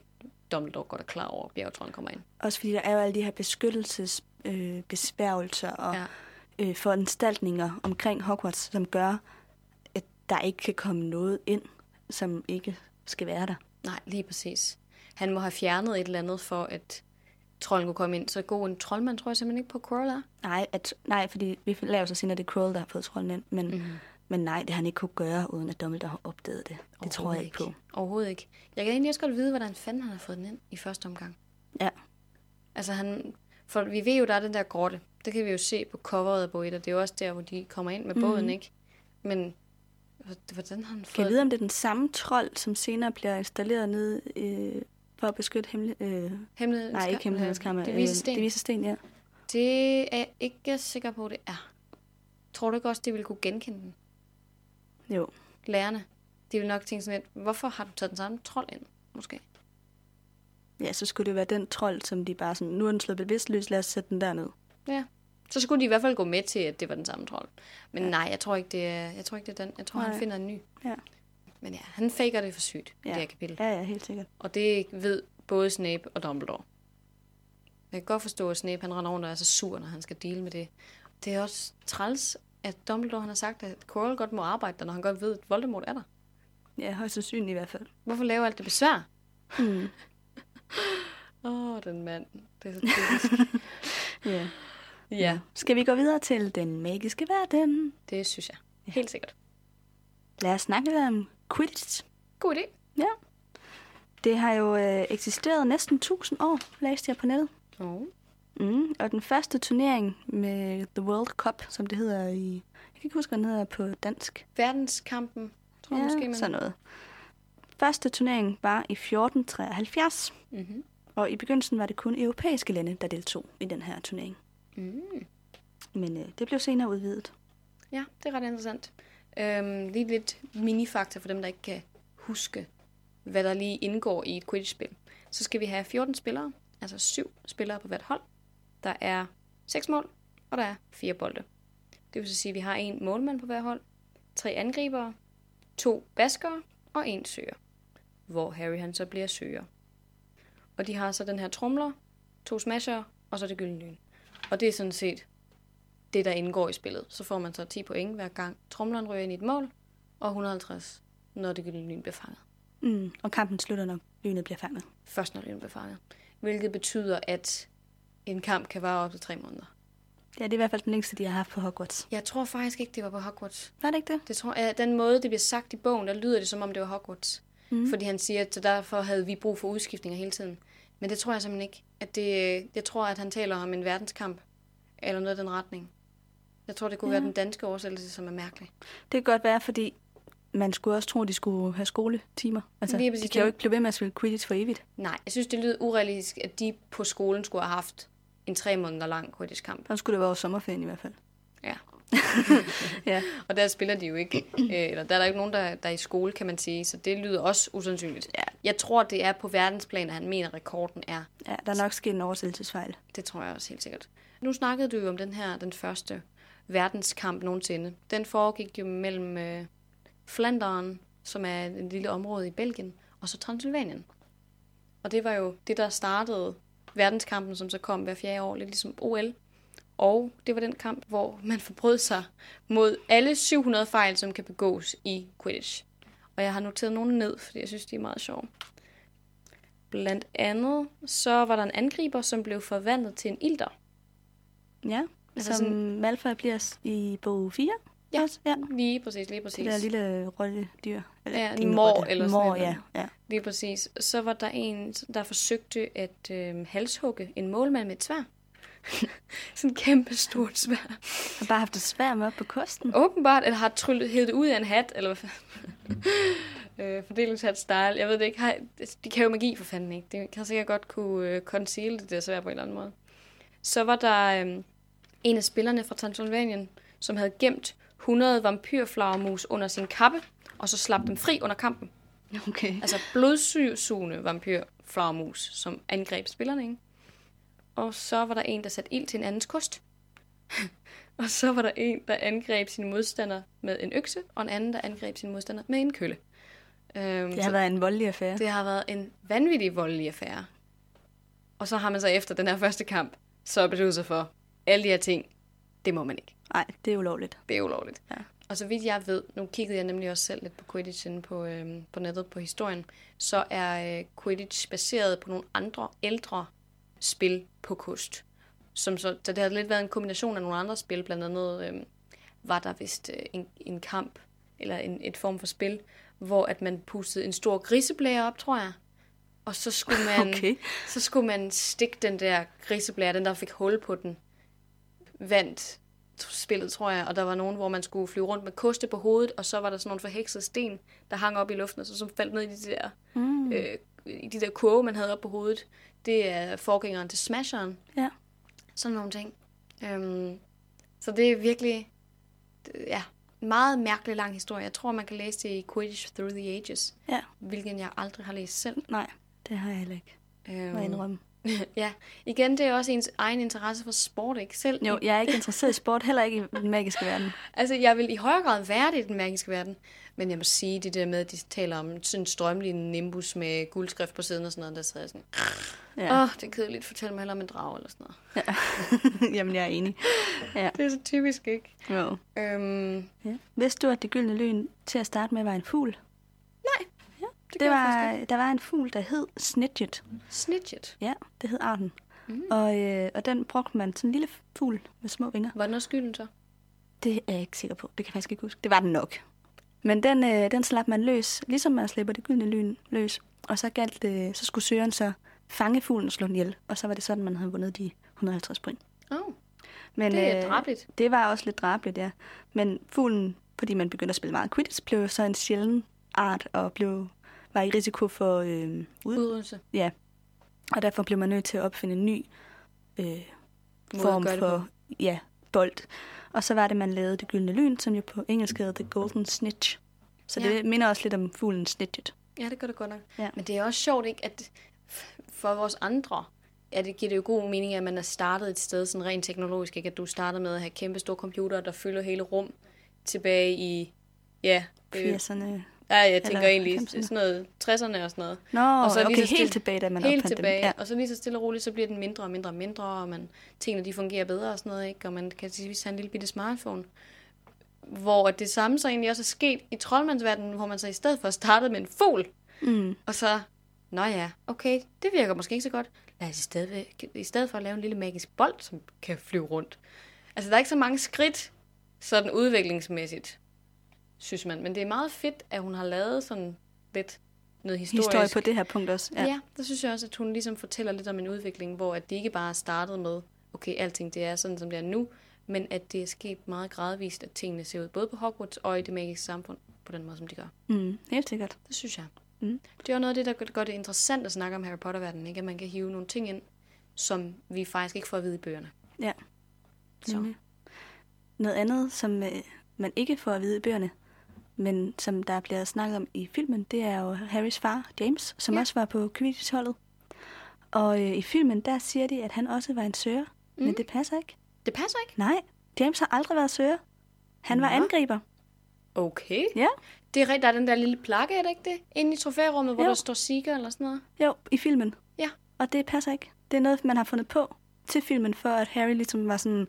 Dumbledore godt er klar over, at bjergetrollen kommer ind. Også fordi der er jo alle de her beskyttelsesbesværgelser øh, og ja. øh, foranstaltninger omkring Hogwarts, som gør, at der ikke kan komme noget ind, som ikke skal være der. Nej, lige præcis. Han må have fjernet et eller andet for, at trolden kunne komme ind. Så god en troldmand tror jeg simpelthen ikke på Quirrell er. Nej, at, nej fordi vi laver så senere, at det er Quirrell, der har fået trolden ind, men, Mhm. mm. Men nej, det har han ikke kunne gøre, uden at Dumbledore har opdaget det. Det tror jeg ikke på. Overhovedet ikke. Jeg kan egentlig også godt vide, hvordan fanden han har fået den ind i første omgang. Ja. Altså han... For vi ved jo, der er den der grotte. Det kan vi jo se på coveret af Boet, og det er jo også der, hvor de kommer ind med Mhm. båden, ikke? Men hvordan har han Kan fået... jeg vide, om det er den samme trold, som senere bliver installeret ned øh, for at beskytte hemmelig... Øh, Hemmelighed, nej, ikke hemmelighedskammer. Det viser sten. Øh, det viser sten, ja. Det er jeg ikke sikker på, det er. Tror du ikke også, det ville kunne genkende den? Jo. Lærerne. De vil nok tænke sådan lidt, hvorfor har du taget den samme trold ind? Måske. Ja, så skulle det være den trold, som de bare sådan, nu er den slået bevidstløs, lad os sætte den derned. Ja. Så skulle de i hvert fald gå med til, at det var den samme trold. Men ja. nej, jeg tror ikke, det er, jeg tror ikke, det er den. Jeg tror, nej. han finder en ny. Ja. Men ja, han faker det for sygt, ja. Det her kapitel. Ja, ja, helt sikkert. Og det ved både Snape og Dumbledore. Jeg kan godt forstå, at Snape han render rundt og er så sur, når han skal deale med det. Det er også træls, at Dumbledore han har sagt, at Quirrell godt må arbejde der, når han godt ved, at Voldemort er der. Ja, højst sandsynligt i hvert fald. Hvorfor lave alt det besvær? Mm. Åh, oh, den mand. Det er så typisk. Ja. Ja, Skal vi gå videre til den magiske verden? det synes jeg. Helt sikkert. Lad os snakke lidt om Quidditch. God idé. Ja. Det har jo øh, eksisteret næsten 1000 år, læste jeg på nettet. Oh. Mm. Og den første turnering med The World Cup, som det hedder i... Jeg kan ikke huske, hvad den hedder på dansk. Verdenskampen, tror jeg måske, man... sådan noget. Første turnering var i 1473, Mm-hmm. og i begyndelsen var det kun europæiske lande, der deltog i den her turnering. Mm. Men øh, det blev senere udvidet. Ja, det er ret interessant. Øhm, lige lidt minifaktor for dem, der ikke kan huske, hvad der lige indgår i et Quidditch-spil. Så skal vi have 14 spillere, altså 7 spillere på hvert hold. Der er seks mål, og der er fire bolde. Det vil så sige, at vi har en målmand på hver hold, tre angribere, to baskere og en søger. Hvor Harry han så bliver søger. Og de har så den her trumler, to smasher, og så det gyldne lyn. Og det er sådan set det, der indgår i spillet. Så får man så 10 point hver gang tromleren ryger ind i et mål, og 150, når det gyldne lyn bliver fanget. Mm. Og kampen slutter, når lynet bliver fanget. Først når lynet bliver fanget. Hvilket betyder, at en kamp kan vare op til tre måneder. Ja, det er i hvert fald den længste, de har haft på Hogwarts. Jeg tror faktisk ikke, det var på Hogwarts. Var det ikke det? Det tror jeg, den måde, det bliver sagt i bogen, der lyder det, som om det var Hogwarts. Mm. Fordi han siger, at så derfor havde vi brug for udskiftninger hele tiden. Men det tror jeg simpelthen ikke. At det, jeg tror, at han taler om en verdenskamp. Eller noget i den retning. Jeg tror, det kunne Ja. være den danske oversættelse, som er mærkelig. Det kan godt være, fordi man skulle også tro, at de skulle have skoletimer. Altså, Lige de præcis kan jo ikke blive ved med at spille Quidditch for evigt. Nej, jeg synes, det lyder urealistisk, at de på skolen skulle have haft en tre måneder lang Quidditch-kamp. Så skulle det være over sommerferien i hvert fald. Ja. Og der spiller de jo ikke, øh, eller der er der ikke nogen, der, der er i skole, kan man sige, så det lyder også usandsynligt. Ja. Jeg tror, det er på verdensplan, at han mener, at rekorden er. Ja, der er nok sket en oversættelsesfejl. Det tror jeg også helt sikkert. Nu snakkede du jo om den her, den første verdenskamp nogensinde. Den foregik jo mellem øh, Flandern, som er et lille område i Belgien, og så Transylvanien. Og det var jo det, der startede verdenskampen, som så kom hver fjerde år, lidt ligesom OL. Og det var den kamp, hvor man forbrød sig mod alle 700 fejl, som kan begås i Quidditch. Og jeg har noteret nogle ned, fordi jeg synes, de er meget sjove. Blandt andet, så var der en angriber, som blev forvandlet til en ilter. Ja, Altså som sådan- Malfoy bliver i bog 4. Ja. Også, ja. Lige præcis, lige Det præcis. der lille rolledyr. Eller, Ja, det en mår rotte. eller sådan et ja, ja. Lige præcis. Så var der en, der forsøgte at øh, halshugge en målmand med et svær. sådan en kæmpe stort svær. Har bare haft det svært med op på kosten. Åbenbart, eller har tryllet hævet det ud af en hat, eller hvad øh, fordelingshat style. Jeg ved det ikke. Har, de kan jo magi for fanden ikke. Det kan sikkert godt kunne øh, conceal det der svær på en eller anden måde. Så var der øh, en af spillerne fra Transylvanien, som havde gemt 100 vampyrflagermus under sin kappe, og så slap dem fri under kampen. Okay. Altså blodsugende vampyrflagermus, som angreb spillerne, ikke? Og så var der en, der satte ild til en andens kost. og så var der en, der angreb sin modstander med en økse, og en anden, der angreb sin modstander med en kølle. Øhm, Det har været en voldelig affære. det har været en vanvittig voldelig affære. Og så har man så efter den her første kamp, så besluttet sig for, alle de her ting, det må man ikke. Nej, det er ulovligt. Det er ulovligt. Ja. Og så vidt jeg ved, nu kiggede jeg nemlig også selv lidt på Quidditch inde på, øhm, på nettet på historien, så er øh, Quidditch baseret på nogle andre ældre spil på kost. Som så, så det har lidt været en kombination af nogle andre spil, blandt andet øhm, var der vist øh, en, en kamp, eller en, et form for spil, hvor at man pustede en stor griseblære op, tror jeg. Og så skulle man, Okay. så skulle man stikke den der griseblære, den der fik hul på den, vandt spillet, tror jeg. Og der var nogen, hvor man skulle flyve rundt med koste på hovedet, og så var der sådan nogle forheksede sten, der hang op i luften, og så som faldt ned i de der, mm. øh, i de der kurve, man havde op på hovedet. Det er forgængeren til Smasheren. Ja. Sådan nogle ting. Øhm, så det er virkelig, ja, en meget mærkelig lang historie. Jeg tror, man kan læse det i Quidditch Through the Ages, Ja. hvilken jeg aldrig har læst selv. Nej, det har jeg heller ikke. Må jeg Øhm, indrømme. ja, igen, det er også ens egen interesse for sport, ikke? Selv Jo, jeg er ikke interesseret i sport, heller ikke i den magiske verden. Altså, jeg vil i højere grad være det i den magiske verden. Men jeg må sige, det der med, at de taler om sådan en strømlig nimbus med guldskrift på siden og sådan noget, der jeg sådan, åh, Ja. oh, det er kedeligt, fortæl mig hellere om en drag eller sådan noget. Jamen, jeg er enig. Ja. Det er så typisk, ikke? Jo. Øhm, Ja. Vidste du, at det gyldne lyn til at starte med var en fugl? Det, var, der var en fugl, der hed Snidget. Snitchet. Ja, det hed arten. Mm. Og, øh, og den brugte man sådan en lille fugl med små vinger. Var den også skylden så? Det er jeg ikke sikker på. Det kan jeg faktisk ikke huske. Det var den nok. Men den, øh, den slap man løs, ligesom man slipper det gyldne lyn løs. Og så, galt det, så skulle søgeren så fange fuglen og slå den ihjel. Og så var det sådan, man havde vundet de 150 point. Åh, oh, Men, det er øh, drabligt. Det var også lidt drabligt, ja. Men fuglen, fordi man begyndte at spille meget Quidditch, blev så en sjælden art og blev, var i risiko for øh, ud. Udryddelse. Ja. Og derfor blev man nødt til at opfinde en ny øh, form for ja, bold. Og så var det, man lavede det gyldne lyn, som jo på engelsk hedder The Golden Snitch. Så Ja. det minder også lidt om fuglen Snitchet. Ja, det gør det godt nok. Ja. Men det er også sjovt, ikke, at for vores andre, ja, det giver det jo god mening, at man er startet et sted sådan rent teknologisk, ikke? At du startede med at have kæmpe store computere, der fylder hele rum tilbage i, ja, øh, 80'erne. Ja jeg tænker eller egentlig 90'erne. sådan noget 60'erne og sådan noget. Nå, Og så okay, så helt tilbage, da man Helt tilbage, dem. Ja. og så lige så stille og roligt, så bliver den mindre og mindre og mindre, og man, tingene de fungerer bedre og sådan noget, ikke? Og man kan til sidst have en lille bitte smartphone. Hvor det samme så egentlig også er sket i troldmandsverdenen, hvor man så i stedet for startede med en fugl, Mm. og så, nå ja, okay, det virker måske ikke så godt. Lad os i stedet, i stedet for at lave en lille magisk bold, som kan flyve rundt. Altså, der er ikke så mange skridt, sådan udviklingsmæssigt, synes man. Men det er meget fedt, at hun har lavet sådan lidt noget historisk. Historie på det her punkt også. Ja. ja, der synes jeg også, at hun ligesom fortæller lidt om en udvikling, hvor at det ikke bare er startet med, okay, alting det er sådan, som det er nu, men at det er sket meget gradvist, at tingene ser ud, både på Hogwarts og i det magiske samfund, på den måde, som de gør. Mm, helt sikkert. Det synes jeg. Mm. Det er jo noget af det, der gør- det interessant at snakke om Harry Potter-verdenen, ikke? At man kan hive nogle ting ind, som vi faktisk ikke får at vide i bøgerne. Ja. Så. Nemlig. Noget andet, som øh, man ikke får at vide i bøgerne, men som der bliver snakket om i filmen, det er jo Harrys far, James, som Ja. også var på Quidditch-holdet. Og øh, i filmen, der siger de, at han også var en søger, mm. Men det passer ikke. Det passer ikke. Nej, James har aldrig været søger. Han var Nå. angriber. Okay. Ja. Det er rigtigt, der er den der lille plakke, er det ikke det? Inde i trofærummet, hvor Jo. der står Seeker eller sådan noget. Jo, i filmen. Ja. Og det passer ikke. Det er noget, man har fundet på til filmen, for at Harry ligesom var sådan,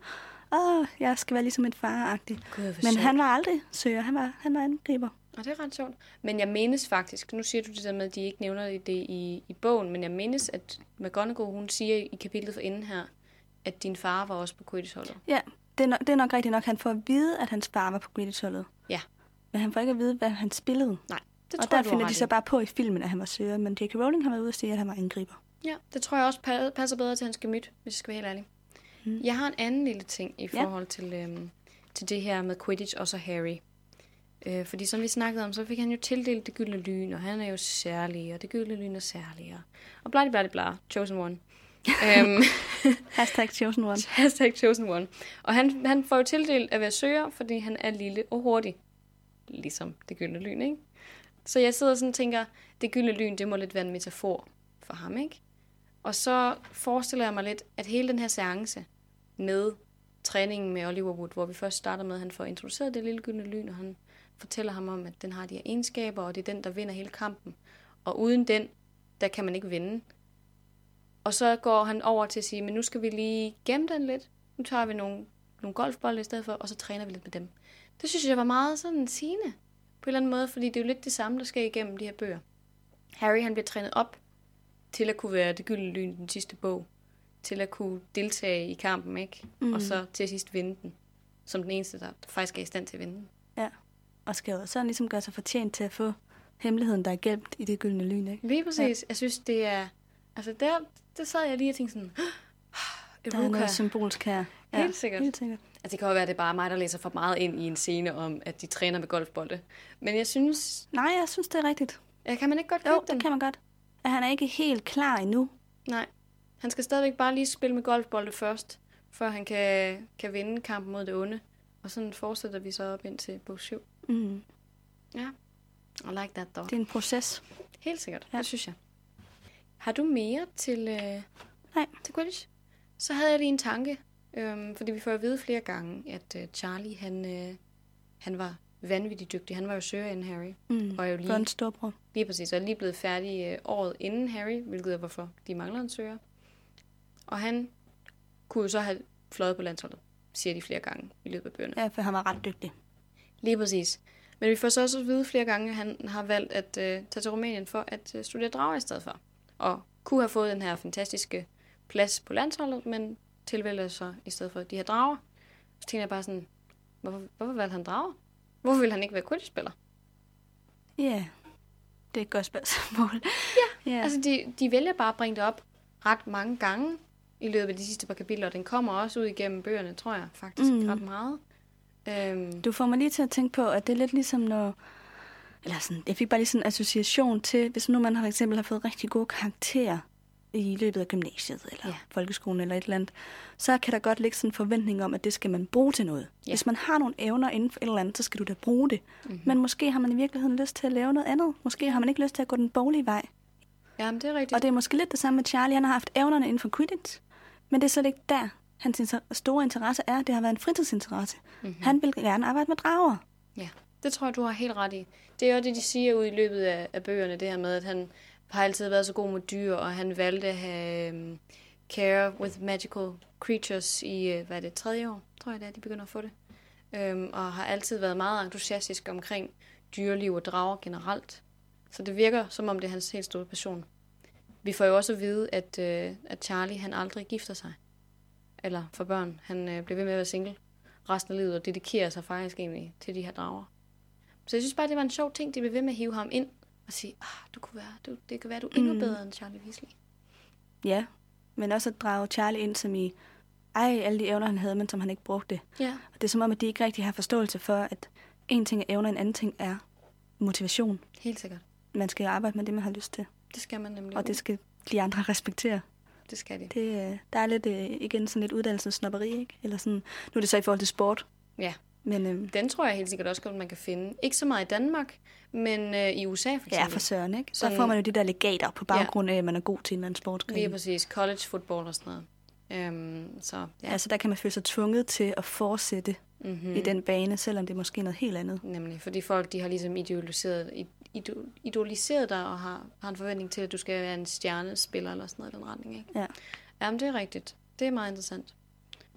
åh, jeg skal være ligesom en far-agtig. Men sjovt. han var aldrig søger, han var, han var angriber. Og det er ret sjovt. Men jeg menes faktisk, nu siger du det der med, at de ikke nævner det i, i bogen, men jeg menes, at McGonagall, hun siger i kapitlet for inden her, at din far var også på Quidditch-holdet. Ja, det er, nok, det er nok rigtigt nok. Han får at vide, at hans far var på Quidditch-holdet. Ja. Men han får ikke at vide, hvad han spillede. Nej, det og tror der jeg, finder de så bare på i filmen, at han var søger. Men J.K. Rowling har været ude og sige, at han var angriber. Ja, det tror jeg også pa- passer bedre til hans gemyt, hvis jeg skal være helt ærlig. Mm. Jeg har en anden lille ting i Ja. forhold til, øhm, til det her med Quidditch og så Harry. Øh, fordi som vi snakkede om, så fik han jo tildelt det gyldne lyn, og han er jo særlig, og det gyldne lyn er særlig, og, og bla bla bla, chosen one. øhm, Hashtag chosen one. hashtag chosen one. Og han, han får jo tildelt at være søger, fordi han er lille og hurtig. Ligesom det gyldne lyn, ikke? Så jeg sidder sådan og tænker, det gyldne lyn, det må lidt være en metafor for ham, ikke? Og så forestiller jeg mig lidt, at hele den her seance med træningen med Oliver Wood, hvor vi først starter med, at han får introduceret det lille gyldne lyn, og han fortæller ham om, at den har de her egenskaber, og det er den, der vinder hele kampen. Og uden den, der kan man ikke vinde. Og så går han over til at sige, men nu skal vi lige gemme den lidt. Nu tager vi nogle, nogle golfbolde i stedet for, og så træner vi lidt med dem. Det synes jeg var meget sådan sigende på en eller anden måde, fordi det er jo lidt det samme, der sker igennem de her bøger. Harry han bliver trænet op til at kunne være det gyldne lyn i den sidste bog. Til at kunne deltage i kampen, ikke? Mm. Og så til sidst vinde den. som den eneste, der faktisk er i stand til at vinde. Ja. Og skal jo sådan ligesom gøre sig fortjent til at få hemmeligheden, der er gemt i det gyldne lyn, ikke? Lige præcis. Ja. Jeg synes, det er... Altså, der, der sad jeg lige og tænkte sådan... Der er noget symbolsk her. Ja, helt sikkert. Helt sikkert. Altså, det kan jo være, at det er bare mig, der læser for meget ind i en scene om, at de træner med golfbolde. Men jeg synes... Nej, jeg synes, det er rigtigt. Ja, kan man ikke godt købe Jo, den? det kan man godt. At han er ikke helt klar endnu. Nej. Han skal stadigvæk bare lige spille med golfbolde først, før han kan, kan vinde kampen mod det onde. Og sådan fortsætter vi så op ind til bog 7. Mm. Ja. I like that, dog. Det er en proces. Helt sikkert. Ja. Det synes jeg. Har du mere til, øh, Nej. til Quidditch? Så havde jeg lige en tanke. Øhm, fordi vi får at vide flere gange, at øh, Charlie, han, øh, han var vanvittigt dygtig. Han var jo søger inden Harry. Mm. Og er jo lige, Ron storbror. lige præcis, og er lige blevet færdig øh, året inden Harry, hvilket er hvorfor de mangler en søger. Og han kunne jo så have fløjet på landsholdet, siger de flere gange i løbet af bøgerne. Ja, for han var ret dygtig. Lige præcis. Men vi får så også at vide flere gange, at han har valgt at øh, tage til Rumænien for at øh, studere drager i stedet for. Og kunne have fået den her fantastiske plads på landsholdet, men tilvælger så i stedet for de her drager. Så tænker jeg bare sådan, hvorfor, hvorfor valgte han drager? Hvorfor ville han ikke være Quidditch-spiller? Ja, yeah. det er et godt spørgsmål. Ja. ja. Altså, de, de vælger bare at bringe det op ret mange gange i løbet af de sidste par kapitler, og den kommer også ud igennem bøgerne, tror jeg faktisk Mm. ret meget. Øhm, Du får mig lige til at tænke på, at det er lidt ligesom når... Eller sådan, jeg fik bare lige sådan en association til, hvis nu man har for eksempel har fået rigtig gode karakterer i løbet af gymnasiet, eller Ja. folkeskolen, eller et eller andet, så kan der godt ligge sådan en forventning om, at det skal man bruge til noget. Ja. Hvis man har nogle evner inden for et eller andet, så skal du da bruge det. Mhm. Mm-hmm. Men måske har man i virkeligheden lyst til at lave noget andet. Måske har man ikke lyst til at gå den boglige vej. jamen, det er rigtigt. Og det er måske lidt det samme med Charlie. Han har haft evnerne inden for Quidditch, men det er slet ikke der, hans store interesse er. Det har været en fritidsinteresse. Mhm. Mm-hmm. Han vil gerne arbejde med drager. Ja, det tror jeg, du har helt ret i. Det er jo det, de siger ud i løbet af, af bøgerne, det her med, at han har altid været så god med dyr, og han valgte at have um, care with magical creatures i, øh, hvad er det, tredje år, tror jeg det er, de begynder at få det. Um, og har altid været meget entusiastisk omkring dyreliv og drager generelt. Så det virker, som om det er hans helt store passion. Vi får jo også at vide, at, øh, at Charlie han aldrig gifter sig. Eller for børn. Han øh, bliver ved med at være single resten af livet, og dedikerer sig faktisk egentlig til de her drager. Så jeg synes bare, det var en sjov ting, de blev ved med at hive ham ind og sige, ah, du kunne være, du, det kan være, du er endnu Mm. bedre end Charlie Weasley. Ja, men også at drage Charlie ind som i, ej, alle de evner, han havde, men som han ikke brugte. Ja, Og det er som om, at de ikke rigtig har forståelse for, at en ting er evner, en anden ting er motivation. helt sikkert. Man skal arbejde med det, man har lyst til. Det skal man nemlig. Og det skal de andre respektere. det skal de. Det, øh, der er lidt, øh, igen sådan lidt uddannelsesnopperi, ikke? Eller sådan, nu er det så i forhold til sport. Ja. Men øhm, Den tror jeg helt sikkert også godt, man kan finde. Ikke så meget i Danmark, men øh, i USA for eksempel. ja, for søren, ikke? Så Sådan- får man jo de der legater på baggrund af, at man er god til en eller anden sportsgren. Lige præcis. College football og sådan noget. Øhm, så ja. Ja. Altså der kan man føle sig tvunget til at fortsætte mm-hmm. mm. i den bane, selvom det er måske noget helt andet. Nemlig, fordi folk de har ligesom idealiseret, ido- idoliseret dig og har, har en forventning til, at du skal være en stjernespiller eller sådan noget i den retning. Ikke? Ja. Jamen, det er rigtigt. Det er meget interessant.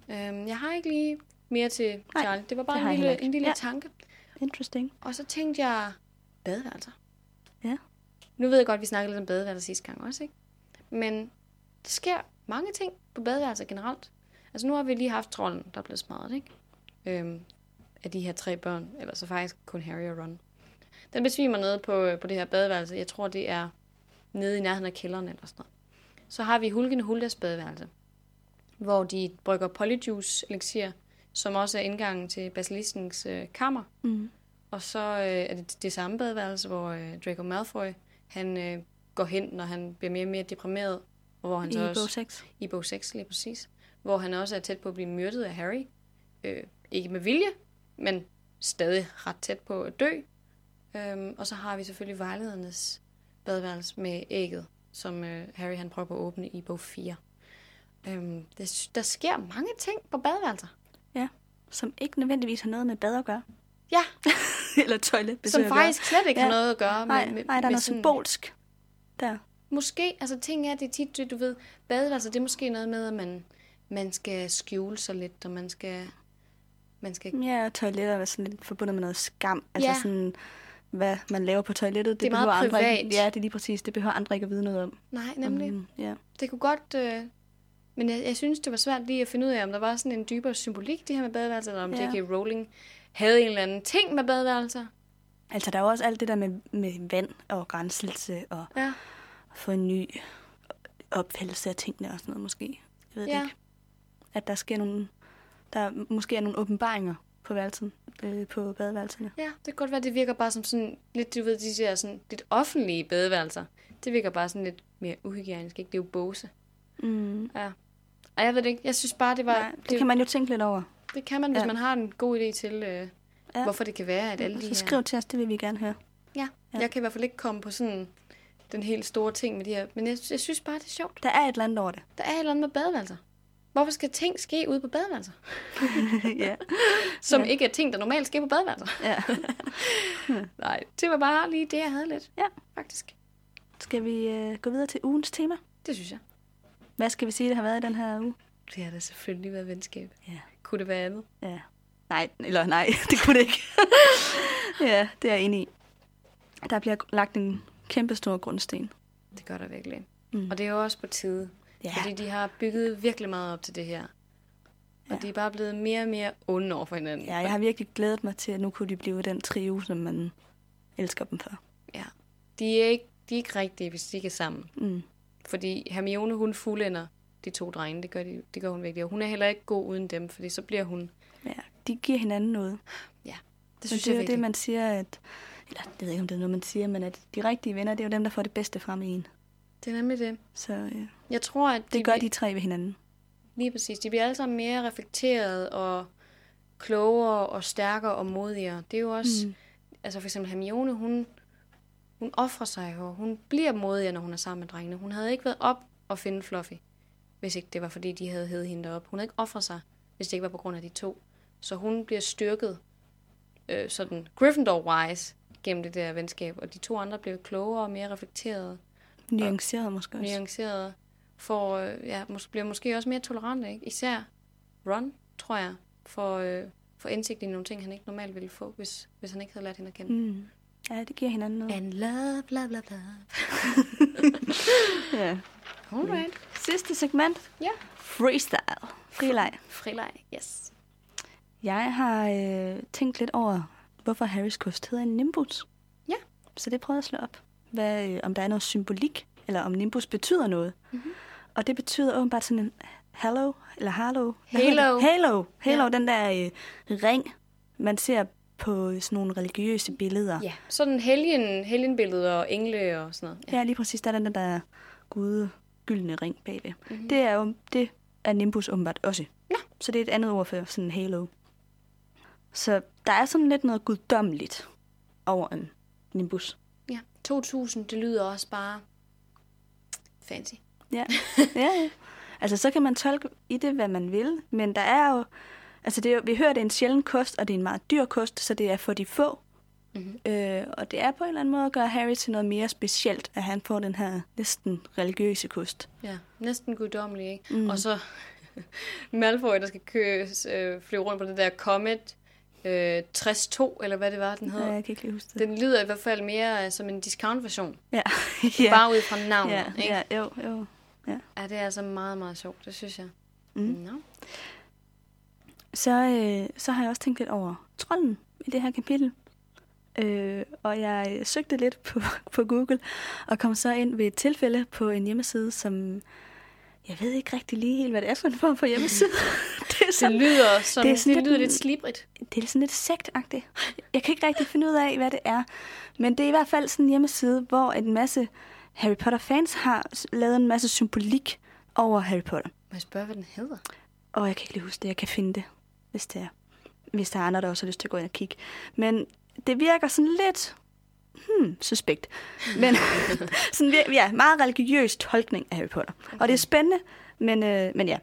Øhm, jeg har ikke lige mere til Nej, Charlie. Det var bare det en lille, en lille Ja. tanke. Interesting. Og så tænkte jeg, badeværelser. Ja. Nu ved jeg godt, at vi snakkede lidt om badeværelser sidste gang også, ikke? Men der sker mange ting på badeværelser generelt. Altså nu har vi lige haft trolden, der er blevet smadret, ikke? Øhm, af de her tre børn, eller så faktisk kun Harry og Ron. Den besvimer nede på, på det her badeværelse. Jeg tror, det er nede i nærheden af kælderen eller sådan noget. Så har vi Hulken Huldas badeværelse, hvor de brygger polyjuice elixir, som også er indgangen til basiliskens øh, kammer. Mm. Og så øh, er det det samme badeværelse, hvor øh, Draco Malfoy han øh, går hen, når han bliver mere og mere deprimeret. Og hvor han I så også, bog 6. I bog 6, lige præcis. Hvor han også er tæt på at blive myrdet af Harry. Øh, ikke med vilje, men stadig ret tæt på at dø. Øhm, og så har vi selvfølgelig vejledernes badeværelse med ægget, som øh, Harry han prøver på at åbne i bog 4. Øhm, der, der sker mange ting på badeværelser. Som ikke nødvendigvis har noget med bad at gøre. Ja, Eller toilet. som faktisk slet ikke ja. har Ja. noget at gøre Nej, med, med, nej, der er noget sådan- symbolsk der. Måske, altså ting er, det er tit, det, du ved, badeværelser, det er måske noget med, at man, man skal skjule sig lidt, og man skal, man skal, Ja, og toiletter er sådan lidt forbundet med noget skam. Altså Ja. sådan, hvad man laver på toilettet. Det, Det er meget behøver andre privat. Ikke, ja, det er lige præcis. Det behøver andre ikke at vide noget om. nej, nemlig, Mm, ja. det kunne godt, øh, Men jeg, jeg synes, det var svært lige at finde ud af, om der var sådan en dybere symbolik, det her med badeværelser, eller om Ja. J.K. Rowling havde en eller anden ting med badeværelser. Altså, der er jo også alt det der med, med vand og grænselse og Ja. få en ny opfattelse af tingene og sådan noget måske. Jeg ved Ja. ikke. At der sker nogle, der måske er nogle åbenbaringer på værelsen, øh, på badeværelserne. Ja, det kan godt være, det virker bare som sådan lidt, du ved, de der sådan lidt offentlige badeværelser. Det virker bare sådan lidt mere uhygienisk, ikke? Det er jo båse. Mm. Ja. Og jeg ved det ikke, jeg synes bare, det var... Nej, det, kan man jo tænke lidt over. det kan man, hvis Ja. man har en god idé til, øh, Ja. ja. hvorfor det kan være, at alle de Så her... skriv til os, det vil vi gerne høre. Ja. Ja. ja, jeg kan i hvert fald ikke komme på sådan den helt store ting med de her, men jeg, jeg synes bare, det er sjovt. Der er et eller andet over det. Der er et eller andet med badeværelser. Hvorfor skal ting ske ude på badeværelser? ja. Som Ja. ikke er ting, der normalt sker på badeværelser. ja. Nej, det var bare lige det, jeg havde lidt. Ja. Faktisk. Skal vi øh, gå videre til ugens tema? Det synes jeg. Hvad skal vi sige, det har været i den her uge? Det har da selvfølgelig været venskab. Ja. Kunne det være andet? Ja. Nej, eller nej, det kunne det ikke. ja, det er jeg enig i. Der bliver lagt en kæmpe stor grundsten. Det gør der virkelig. Mm. Og det er jo også på tide. Ja. Fordi de har bygget virkelig meget op til det her. Og Ja. de er bare blevet mere og mere onde over for hinanden. Ja, jeg har virkelig glædet mig til, at nu kunne de blive den trio, som man elsker dem for. ja. De, er ikke, de er ikke rigtige, hvis de ikke er sammen. Mm. Fordi Hermione, hun fuldender de to drenge. Det gør, de, det gør hun virkelig. Og hun er heller ikke god uden dem, fordi så bliver hun... Ja, de giver hinanden noget. Det Det synes det er jeg jo virkelig. det, man siger, at... Eller, jeg ved ikke, om det er noget, man siger, men at de rigtige venner, det er jo dem, der får det bedste frem i en. Det er nemlig det. Så øh, Jeg tror, at det gør bliver- de tre ved hinanden. Lige præcis. De bliver alle sammen mere reflekteret og klogere og stærkere og modigere. Det er jo også... Mm. Altså for eksempel Hermione, hun, hun offrer sig jo. Hun bliver modigere, når hun er sammen med drengene. Hun havde ikke været op og finde Fluffy, hvis ikke det var, fordi de havde hævet hende op. Hun havde ikke offret sig, hvis det ikke var på grund af de to. Så hun bliver styrket øh, sådan Gryffindor-wise gennem det der venskab. Og de to andre bliver klogere og mere reflekterede, Nuanceret måske også. nuancerede. For, øh, ja, mås- bliver måske også mere tolerante, ikke? Især Ron, tror jeg, for, øh, for indsigt i nogle ting, han ikke normalt ville få, hvis, hvis han ikke havde lært hende at kende. Mm. Ja, det giver hinanden noget. And love, bla bla bla. Ja. Alright. Sidste segment. Ja. Freestyle. Frileg. Frileg, yes. Jeg har øh, tænkt lidt over, hvorfor Harrys kost hedder en nimbus. Ja. Så det prøvede jeg at slå op. Hvad, øh, om der er noget symbolik, eller om nimbus betyder noget. Mm-hmm. Og det betyder åbenbart sådan en halo, eller halo. Halo. Halo. Halo, Ja. den der øh, ring, man ser på sådan nogle religiøse billeder. Ja, sådan helgen, helgenbilleder og engle og sådan noget. Ja, lige præcis. Der er den der gode gyldne ring bagved. Mhm. Mm-hmm. Det er jo det er Nimbus åbenbart også. Nå. Så det er et andet ord for sådan en halo. Så der er sådan lidt noget guddommeligt over en Nimbus. Ja, 2000, det lyder også bare fancy. Ja, ja, ja. Altså, så kan man tolke i det, hvad man vil, men der er jo... Altså, det er jo, vi hører, det er en sjælden kost, og det er en meget dyr kost, så det er for de få. Mhm. Øh, og det er på en eller anden måde at gøre Harry til noget mere specielt, at han får den her næsten religiøse kost. Ja, næsten guddommelig, ikke? Mm. Og så Malfoy, der skal køre, øh, flyve rundt på det der Comet øh, 62, eller hvad det var, den hed. Ja, jeg kan ikke lige huske det. Den lyder i hvert fald mere øh, som en discount-version. Ja, Ja. Bare ud fra navnet, ja, ikke? ja, jo, jo. Ja, det er altså meget, meget sjovt, det synes jeg. Mm. Nå. Så, øh, så har jeg også tænkt lidt over trolden i det her kapitel. Øh, og jeg søgte lidt på, på Google, og kom så ind ved et tilfælde på en hjemmeside, som jeg ved ikke rigtig lige helt, hvad det er for en form for hjemmeside. det, er Det sådan, lyder, som, det er det, sådan det lidt lyder en- lidt slibrigt. det er sådan lidt sektagtigt. Jeg kan ikke rigtig finde ud af, hvad det er. Men det er i hvert fald sådan en hjemmeside, hvor en masse Harry Potter-fans har lavet en masse symbolik over Harry Potter. Må jeg spørge, hvad den hedder? Og jeg kan ikke lige huske det. Jeg kan finde det, hvis det er. Hvis der er andre, der også har lyst til at gå ind og kigge. Men det virker sådan lidt... Hmm, suspekt. Men sådan, ja, meget religiøs tolkning af Harry Potter. Okay. Og det er spændende, men, øh, men ja.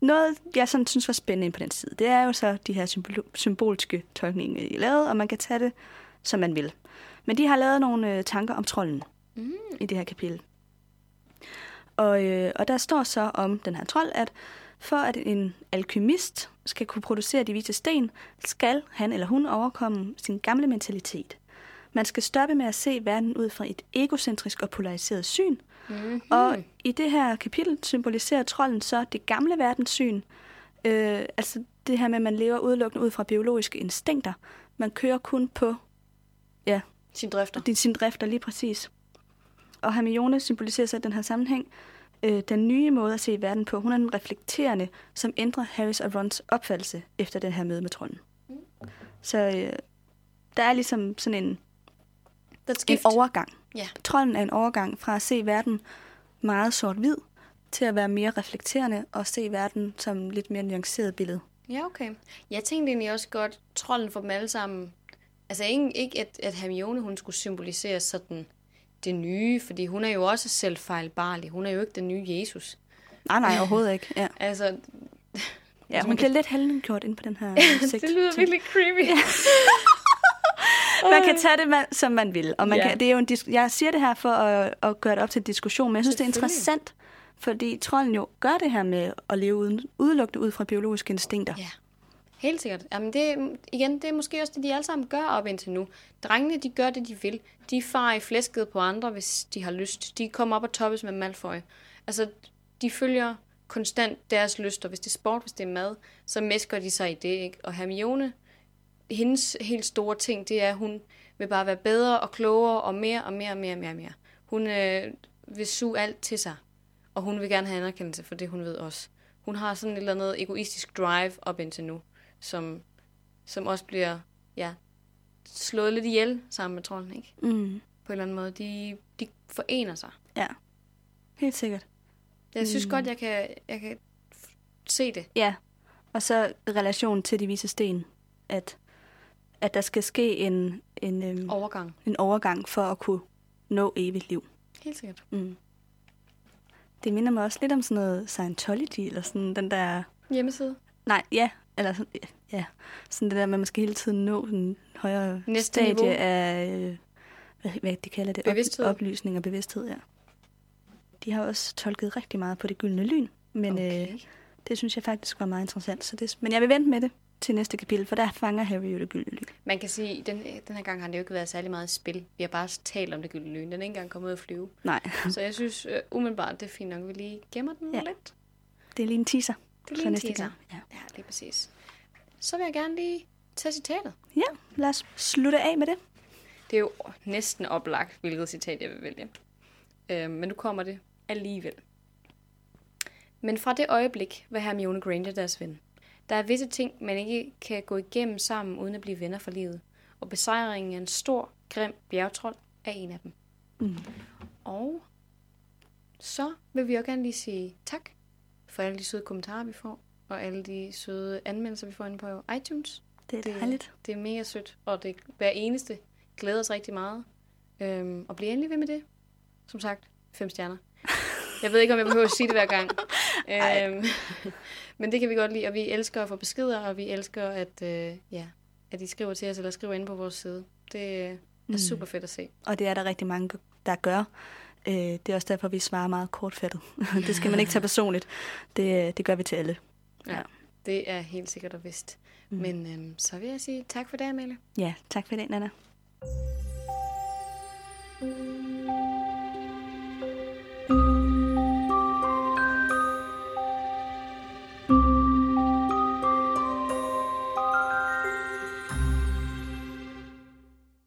Noget, jeg sådan synes var spændende på den side, det er jo så de her symbol- symbolske tolkninger, de er lavet, og man kan tage det, som man vil. Men de har lavet nogle øh, tanker om trolden Mm. i det her kapitel. Og, øh, og der står så om den her trold, at for at en alkymist skal kunne producere de hvide sten, skal han eller hun overkomme sin gamle mentalitet. Man skal stoppe med at se verden ud fra et egocentrisk og polariseret syn. Mm-hmm. Og i det her kapitel symboliserer trolden så det gamle verdenssyn. Øh, altså det her med, at man lever udelukkende ud fra biologiske instinkter. Man kører kun på ja, Sin drifter. din, sin drifter lige præcis. Og Hermione symboliserer så i den her sammenhæng øh, den nye måde at se verden på. Hun er den reflekterende, som ændrer Harrys og Rons opfattelse efter den her møde med trolden. Så øh, der er ligesom sådan en, Det er et en skift. overgang. Ja. Trolden er en overgang fra at se verden meget sort-hvid, til at være mere reflekterende og se verden som lidt mere nuanceret billede. Ja, okay. Jeg tænkte egentlig også godt, trolden for dem alle sammen... Altså ikke, ikke at, at Hermione hun skulle symbolisere sådan det nye, fordi hun er jo også selv fejlbarlig. Hun er jo ikke den nye Jesus. Nej, nej, overhovedet ikke. Ja, Altså, ja hun bliver lidt halvgjort ind på den her sigt. det lyder virkelig creepy. Man kan tage det, man, som man vil. Og man Ja. kan, det er jo en dis- jeg siger det her for at, at gøre det op til en diskussion, men jeg synes, det er interessant, fordi trolden jo gør det her med at leve uden, udelukkende ud fra biologiske instinkter. Ja, helt sikkert. Jamen det, igen, det er måske også det, de alle sammen gør op indtil nu. Drengene, de gør det, de vil. De farer i flæsket på andre, hvis de har lyst. De kommer op og toppes med Malfoy. Altså, de følger konstant deres lyster. Hvis det er sport, hvis det er mad, så mesker de sig i det, ikke? Og Hermione, hendes helt store ting, det er, at hun vil bare være bedre og klogere og mere og mere og mere og mere. Og mere. Hun øh, vil suge alt til sig. Og hun vil gerne have anerkendelse for det, hun ved også. Hun har sådan et eller andet egoistisk drive op indtil nu, som, som også bliver ja, slået lidt ihjel sammen med trolden, ikke? Mm. På en eller anden måde. De, de forener sig. Ja, helt sikkert. Jeg synes mm. godt, jeg kan, jeg kan se det. Ja, og så relationen til de vise sten, at, at der skal ske en, en, øhm, Overgang. en overgang for at kunne nå evigt liv. Helt sikkert. Mm. Det minder mig også lidt om sådan noget Scientology, eller sådan den der... Hjemmeside. Nej, ja, eller sådan, ja, sådan det der med, at man skal hele tiden nå en højere Næste stadie niveau. af, øh, hvad, hvad de kalder det, Bevidsthed. Op, oplysning og bevidsthed, ja. De har også tolket rigtig meget på det gyldne lyn, men. Okay. øh, det synes jeg faktisk var meget interessant. Så det, men jeg vil vente med det til næste kapitel, for der fanger Harry jo det gyldne lyn. Man kan sige, at den, den her gang har det jo ikke været særlig meget spil. Vi har bare talt om det gyldne lyn. Den er ikke engang kommet ud at flyve. Nej, Så jeg synes uh, umiddelbart, det er fint nok, vi lige gemmer den Ja. lidt. det er lige en teaser Det er lige en næste teaser. gang. Ja. Ja, lige præcis. Så vil jeg gerne lige tage citatet. ja, lad os slutte af med det. Det er jo næsten oplagt, hvilket citat jeg vil vælge. Øh, men nu kommer det alligevel. Men fra det øjeblik var Hermione Granger deres ven. Der er visse ting, man ikke kan gå igennem sammen, uden at blive venner for livet. Og besejringen af en stor, grim bjergtrold er en af dem. Mm. Og så vil vi også gerne lige sige tak for alle de søde kommentarer, vi får, og alle de søde anmeldelser, vi får inde på iTunes. Det er Det- dejligt. Det er mega sødt, og det hver eneste glæder os rigtig meget. Øhm, og bliv endelig ved med det. Som sagt, fem stjerner. Jeg ved ikke, om jeg behøver at sige det hver gang. øhm, men det kan vi godt lide, og vi elsker at få beskeder, og vi elsker, at, øh, ja, at I skriver til os, eller skriver inde på vores side. Det øh, er Mm. super fedt at se. Og det er der rigtig mange, der gør. Øh, det er også derfor, vi svarer meget kortfattet. det skal man ikke tage personligt. Det, det gør vi til alle. Ja. Det er helt sikkert og vist. Mm. Men øhm, så vil jeg sige tak for det, Amalie. Ja, tak for det, Nana. Mm.